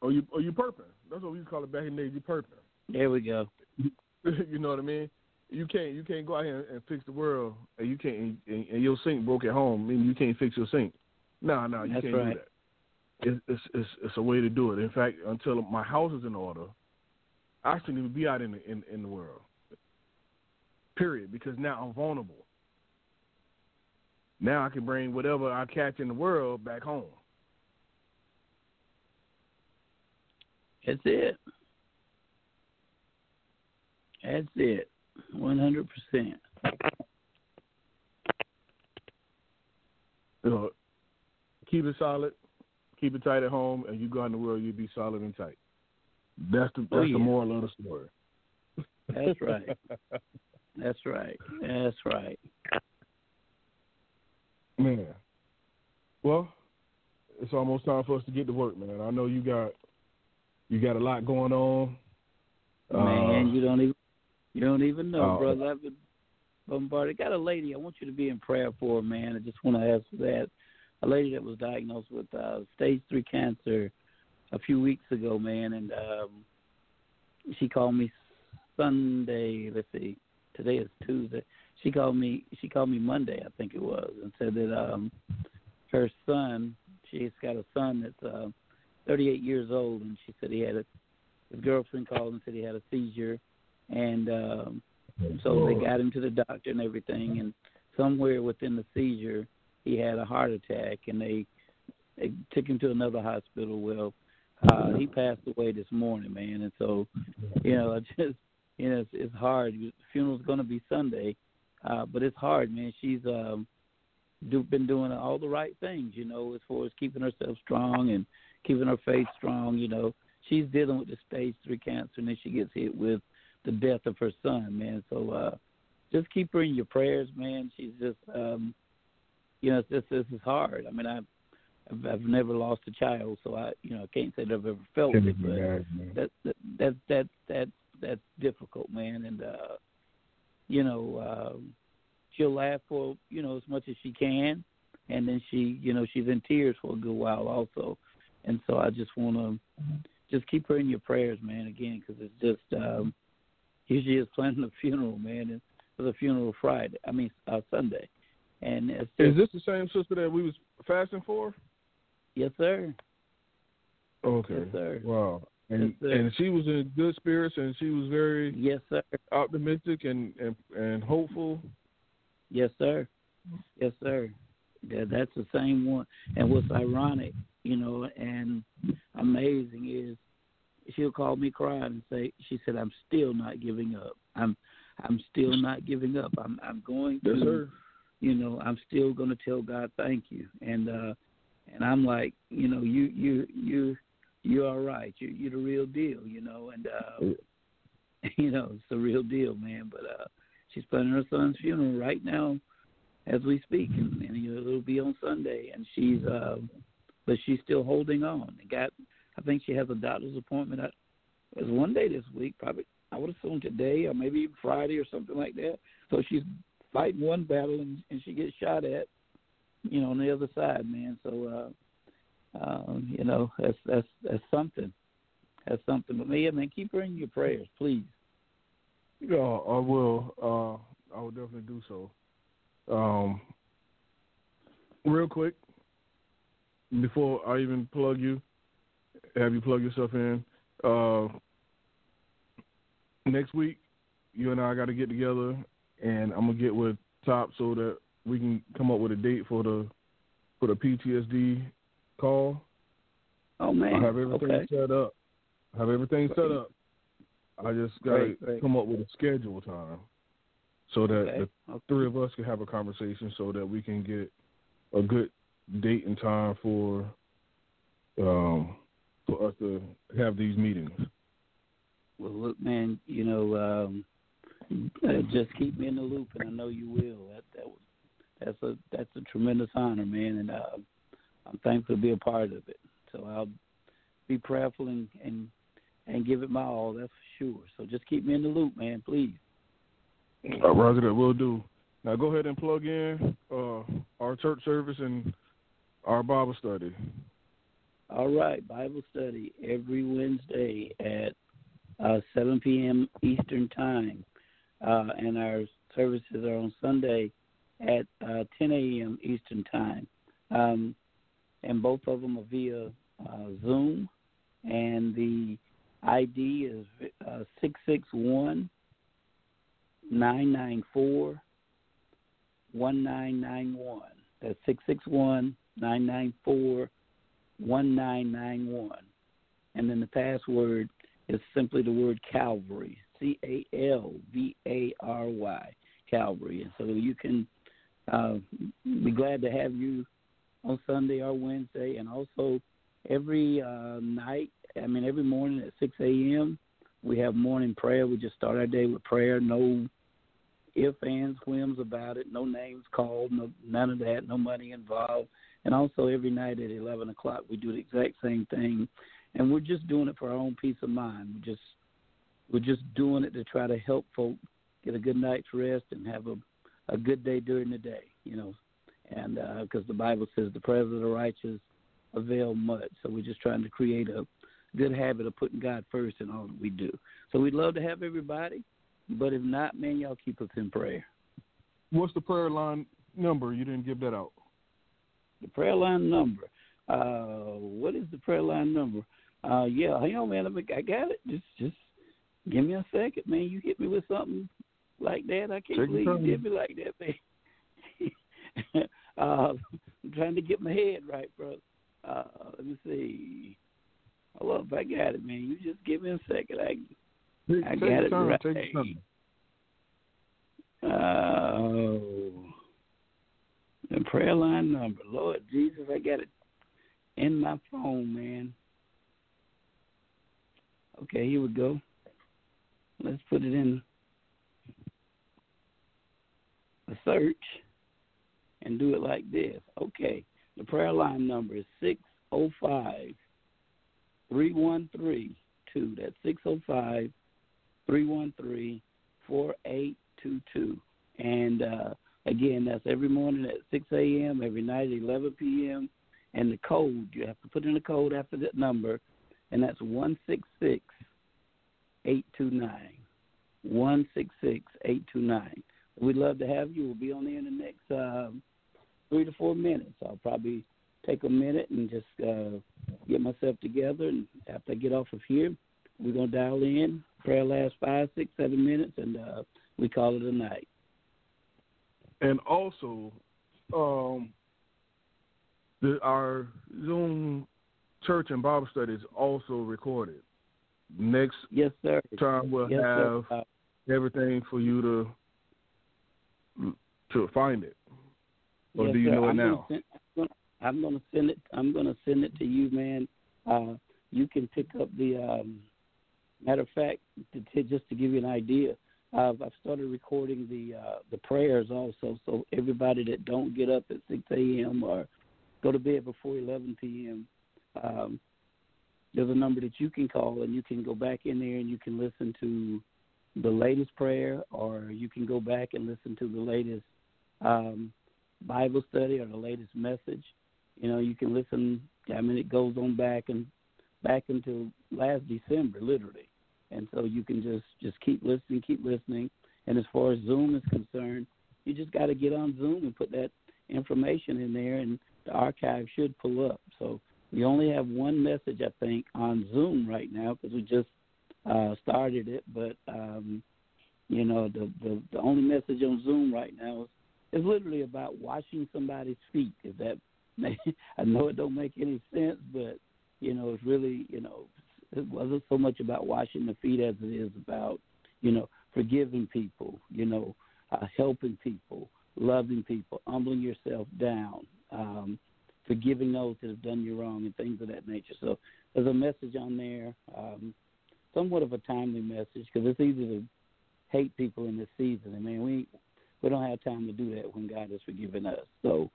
Or you or you perping. That's what we used to call it back in the day. You perping. There we go. you know what I mean? You can't you can't go out here and fix the world, and you can't and, and your sink broke at home, and you can't fix your sink. No, no, you That's can't right. do that. It's, it's it's it's a way to do it. In fact, until my house is in order, I shouldn't even be out in the in, in the world. Period. Because now I'm vulnerable. Now I can bring whatever I catch in the world back home. That's it. That's it. One hundred percent. You know, keep it solid, keep it tight at home, and you go out in the world, you'll be solid and tight. That's the that's Oh, yeah. the moral of the story. That's right. That's right. That's right. Man. Well, it's almost time for us to get to work, man. I know you got you got a lot going on. Man, Uh, you don't even you don't even know, oh. brother. I've been bombarded. Got a lady. I want you to be in prayer for, man. I just want to ask that. A lady that was diagnosed with uh, stage three cancer a few weeks ago, man, and um, she called me Sunday. Let's see, today is Tuesday. She called me. She called me Monday, I think it was, and said that um, her son. She's got a son that's uh, 38 years old, and she said he had a. His girlfriend called and said he had a seizure, and um, so they got him to the doctor and everything, and somewhere within the seizure, he had a heart attack, and they they took him to another hospital. Well, uh, he passed away this morning, man, and so you know, I just you know, it's, it's hard. The funeral's going to be Sunday, uh, but it's hard, man. She's um, do, been doing all the right things, you know, as far as keeping herself strong and keeping her faith strong. You know, she's dealing with the stage three cancer, and then she gets hit with the death of her son, man. So uh, just keep her in your prayers, man. She's just, um, you know, this this is hard. I mean, I've I've, I've never lost a child, so I, you know, I can't say that I've ever felt it, but that that that that that that's difficult, man. And uh, you know, um, she'll laugh for you know as much as she can, and then she, you know, she's in tears for a good while also. And so I just want to just keep her in your prayers, man. Again, because it's just um, here she is planning a funeral, man. And for the funeral Friday, I mean uh, Sunday. And is this the same sister that we was fasting for? Yes, sir. Okay. Yes, sir. Wow. And Yes, sir. and she was in good spirits, and she was very Yes, sir. optimistic and and and hopeful. Yes, sir. Yes, sir. Yeah, that's the same one. And what's ironic, you know, and amazing is she'll call me crying and say, she said, "I'm still not giving up. I'm, I'm still not giving up. I'm, I'm going to, Yes, sir. You know, I'm still going to tell God thank you." And uh, and I'm like, you know, you, you, you, you're all right. You, you're the real deal, you know. And uh, you know, it's the real deal, man. But uh, she's planning her son's funeral right now as we speak, and, and you know, it'll be on Sunday. And she's, uh, but she's still holding on. Got, I think she has a doctor's appointment. At, it was one day this week, probably. I would assume today or maybe even Friday or something like that. So she's fighting one battle and, and she gets shot at, you know, on the other side, man. So, uh, um, you know, that's that's that's something. That's something. But me, man, keep her in your prayers, please. Yeah, I will. Uh, I will definitely do so. Um, real quick, before I even plug you, have you plug yourself in. Uh, next week, you and I got to get together, and I'm gonna get with Top so that we can come up with a date for the for the PTSD call. Oh man, I have everything okay. set up. I have everything set up. I just gotta Great, great. come up with a schedule time so that Okay. the okay. three of us can have a conversation so that we can get a good date and time for um for us to have these meetings. Well, look, man, you know, um, uh, just keep me in the loop, and I know you will. That that was that's a that's a tremendous honor, man, and uh, I'm thankful to be a part of it. So I'll be prayerful and and and give it my all. That's for sure. So just keep me in the loop, man, please. Uh, Roger that will do. Now go ahead and plug in uh, our church service and our Bible study. All right, Bible study every Wednesday at uh, 7 p.m. Eastern Time, uh, and our services are on Sunday at uh, 10 a.m. Eastern Time. Um, and both of them are via uh, Zoom, and the ID is uh, 661 994 1991. That's 661 994 1991. And then the password is simply the word Calvary, C A L V A R Y, Calvary. And so you can uh, be glad to have you on Sunday or Wednesday, and also every uh, night, I mean, every morning at 6 a.m., we have morning prayer. We just start our day with prayer, no if, ands, whims about it, no names called, no none of that, no money involved. And also every night at 11 o'clock, we do the exact same thing. And we're just doing it for our own peace of mind. We're just we're just doing it to try to help folk get a good night's rest and have a a good day during the day, you know, and because uh, the Bible says the prayers of the righteous avail much. So we're just trying to create a good habit of putting God first in all that we do. So we'd love to have everybody, but if not, man, y'all keep us in prayer. What's the prayer line number? You didn't give that out. The prayer line number. Uh, what is the prayer line number? Uh, yeah, hang on, man. I got it. Just, just give me a second, man. You hit me with something like that. I can't Take believe you did me like that, man. uh, I'm trying to get my head right, bro. Uh, let me see. Hold up, I got it, man. You just give me a second. I, Take, I got it time, right. Oh, the prayer line number, Lord Jesus, I got it in my phone, man. Okay, here we go. Let's put it in a search and do it like this. Okay, the prayer line number is 605 313 2. That's 605 313 4822. And uh, again, that's every morning at 6 a.m., every night at 11 p.m. And the code, you have to put in the code after that number, and that's 166 829. 166 829. We'd love to have you. We'll be on there in the next uh, three to four minutes. I'll probably take a minute and just uh, get myself together. And after I get off of here, we're going to dial in. Prayer lasts five, six, seven minutes, and uh, we call it a night. And also, um, the, our Zoom church and Bible study is also recorded. Next yes, sir. time we'll yes, have sir. everything for you to to find it. Or yes, do you sir. know it I'm now? Gonna send, I'm going to send it. I'm going to send it to you, man. Uh, you can pick up the. Um, matter of fact, to, to, just to give you an idea, I've, I've started recording the uh, the prayers also. So everybody that don't get up at 6 a.m. or go to bed before 11 p.m. Um, there's a number that you can call and you can go back in there and you can listen to the latest prayer or you can go back and listen to the latest um, Bible study or the latest message. You know, you can listen. I mean, it goes on back and back until last December, literally. And so you can just just keep listening, keep listening. And as far as Zoom is concerned, you just got to get on Zoom and put that information in there, and the archive should pull up. So we only have one message, I think, on Zoom right now because we just uh, started it. But um, you know, the, the the only message on Zoom right now is, is literally about washing somebody's feet. If that, I know it don't make any sense, but you know, it's really you know, it wasn't so much about washing the feet as it is about you know forgiving people, you know, uh, helping people, loving people, humbling yourself down. Um, forgiving those that have done you wrong and things of that nature. So there's a message on there, um, somewhat of a timely message because it's easy to hate people in this season. I mean, we we don't have time to do that when God has forgiven us. So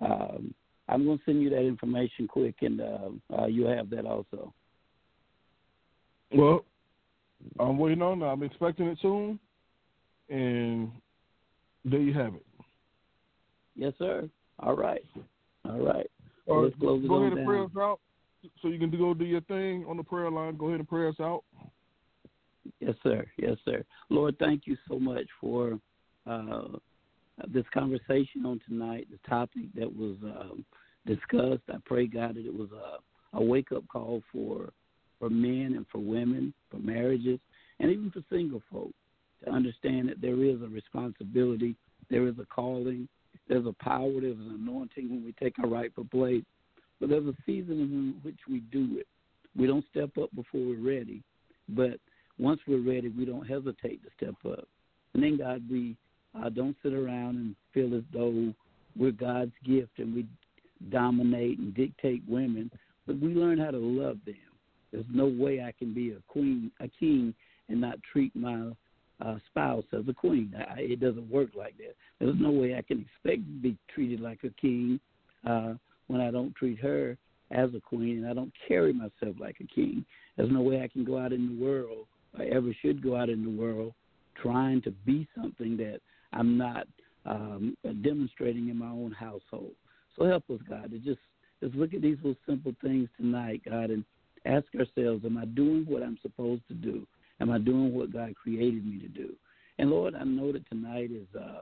um, I'm going to send you that information quick, and uh, uh, you'll have that also. Well, I'm waiting on. it. I'm expecting it soon, and there you have it. Yes, sir. All right. All right. All right. go ahead and down. pray us out. So you can go do your thing on the prayer line. Go ahead and pray us out. Yes, sir. Yes, sir. Lord, thank you so much for uh, this conversation on tonight, the topic that was um, discussed. I pray, God, that it was a, a wake up call for for men and for women, for marriages, and even for single folk to understand that there is a responsibility, there is a calling, there's a power, there's an anointing when we take our rightful place. But there's a season in which we do it. We don't step up before we're ready, but once we're ready, we don't hesitate to step up. And then, God, we uh, don't sit around and feel as though we're God's gift and we dominate and dictate women, but we learn how to love them. There's no way I can be a queen, a king, and not treat my uh, spouse as a queen. I, it doesn't work like that. There's no way I can expect to be treated like a king uh, when I don't treat her as a queen and I don't carry myself like a king. There's no way I can go out in the world or ever should go out in the world trying to be something that I'm not um, demonstrating in my own household. So help us, God, to just just look at these little simple things tonight, God, and ask ourselves, am I doing what I'm supposed to do? Am I doing what God created me to do? And Lord, I know that tonight is uh,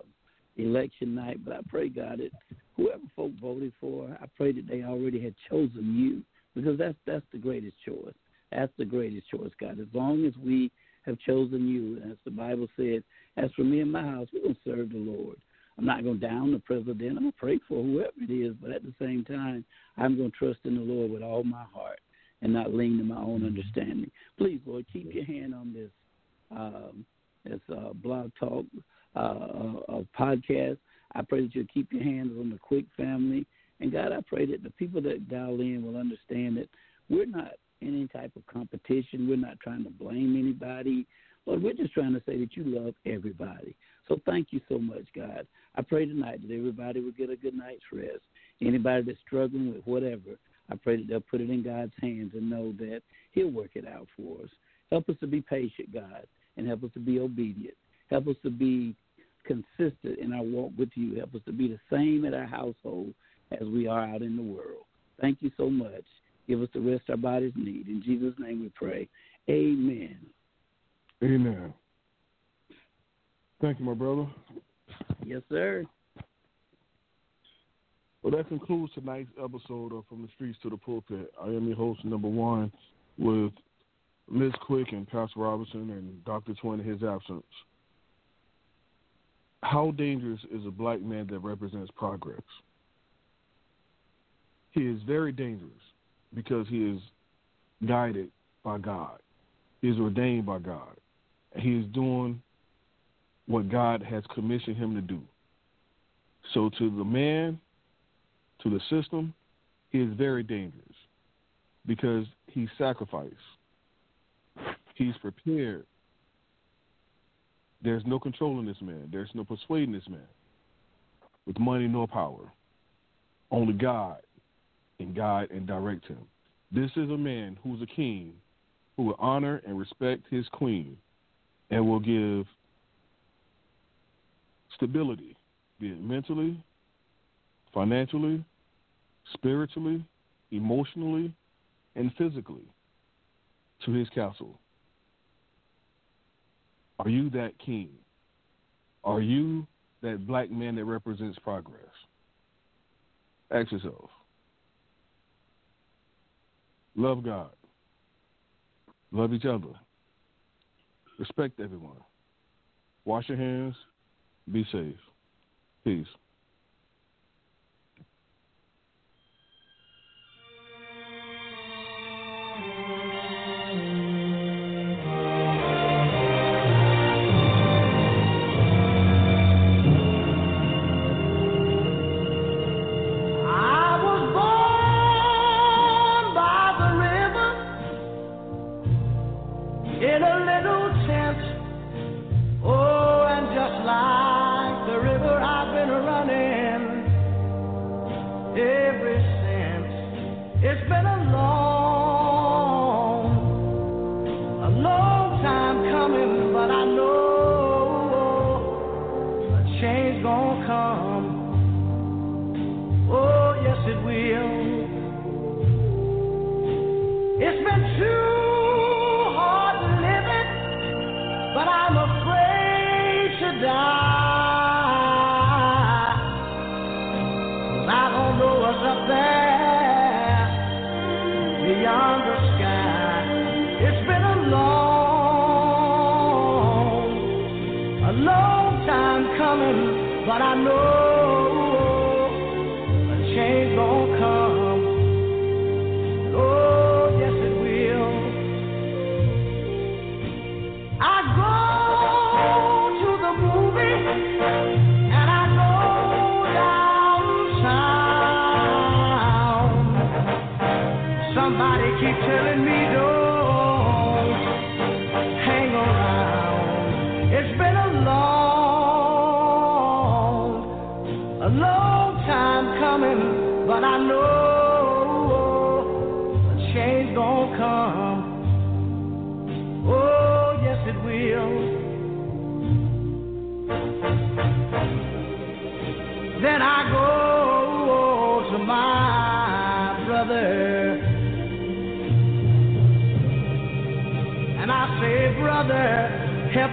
election night, but I pray, God, that whoever folk voted for, I pray that they already had chosen you because that's that's the greatest choice. That's the greatest choice, God. As long as we have chosen you, as the Bible said, as for me and my house, we're to serve the Lord. I'm not going to down the president. I'm going to pray for whoever it is, but at the same time, I'm going to trust in the Lord with all my heart and not lean to my own understanding. Please, Lord, keep your hand on this um, this uh, blog talk uh, uh, podcast. I pray that you'll keep your hands on the Quick family. And God, I pray that the people that dial in will understand that we're not in any type of competition. We're not trying to blame anybody. Lord, we're just trying to say that you love everybody. So thank you so much, God. I pray tonight that everybody will get a good night's rest. Anybody that's struggling with whatever, I pray that they'll put it in God's hands and know that He'll work it out for us. Help us to be patient, God, and help us to be obedient. Help us to be consistent in our walk with you. Help us to be the same in our household as we are out in the world. Thank you so much. Give us the rest our bodies need. In Jesus' name we pray. Amen. Amen. Thank you, my brother. Yes, sir. Well, that concludes tonight's episode of From the Streets to the Pulpit. I am your host, number one, with Ms. Quick and Pastor Robinson and Dr. Twin in his absence. How dangerous is a black man that represents progress? He is very dangerous because he is guided by God. He is ordained by God. He is doing what God has commissioned him to do. So to the man, to the system, he is very dangerous because he sacrificed. He's prepared. There's no controlling this man. There's no persuading this man with money nor power. Only God can guide and direct him. This is a man who's a king who will honor and respect his queen and will give stability, be it mentally, financially, spiritually, emotionally, and physically to his castle. Are you that king? Are you that black man that represents progress? Ask yourself. Love God. Love each other. Respect everyone. Wash your hands. Be safe. Peace.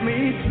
Me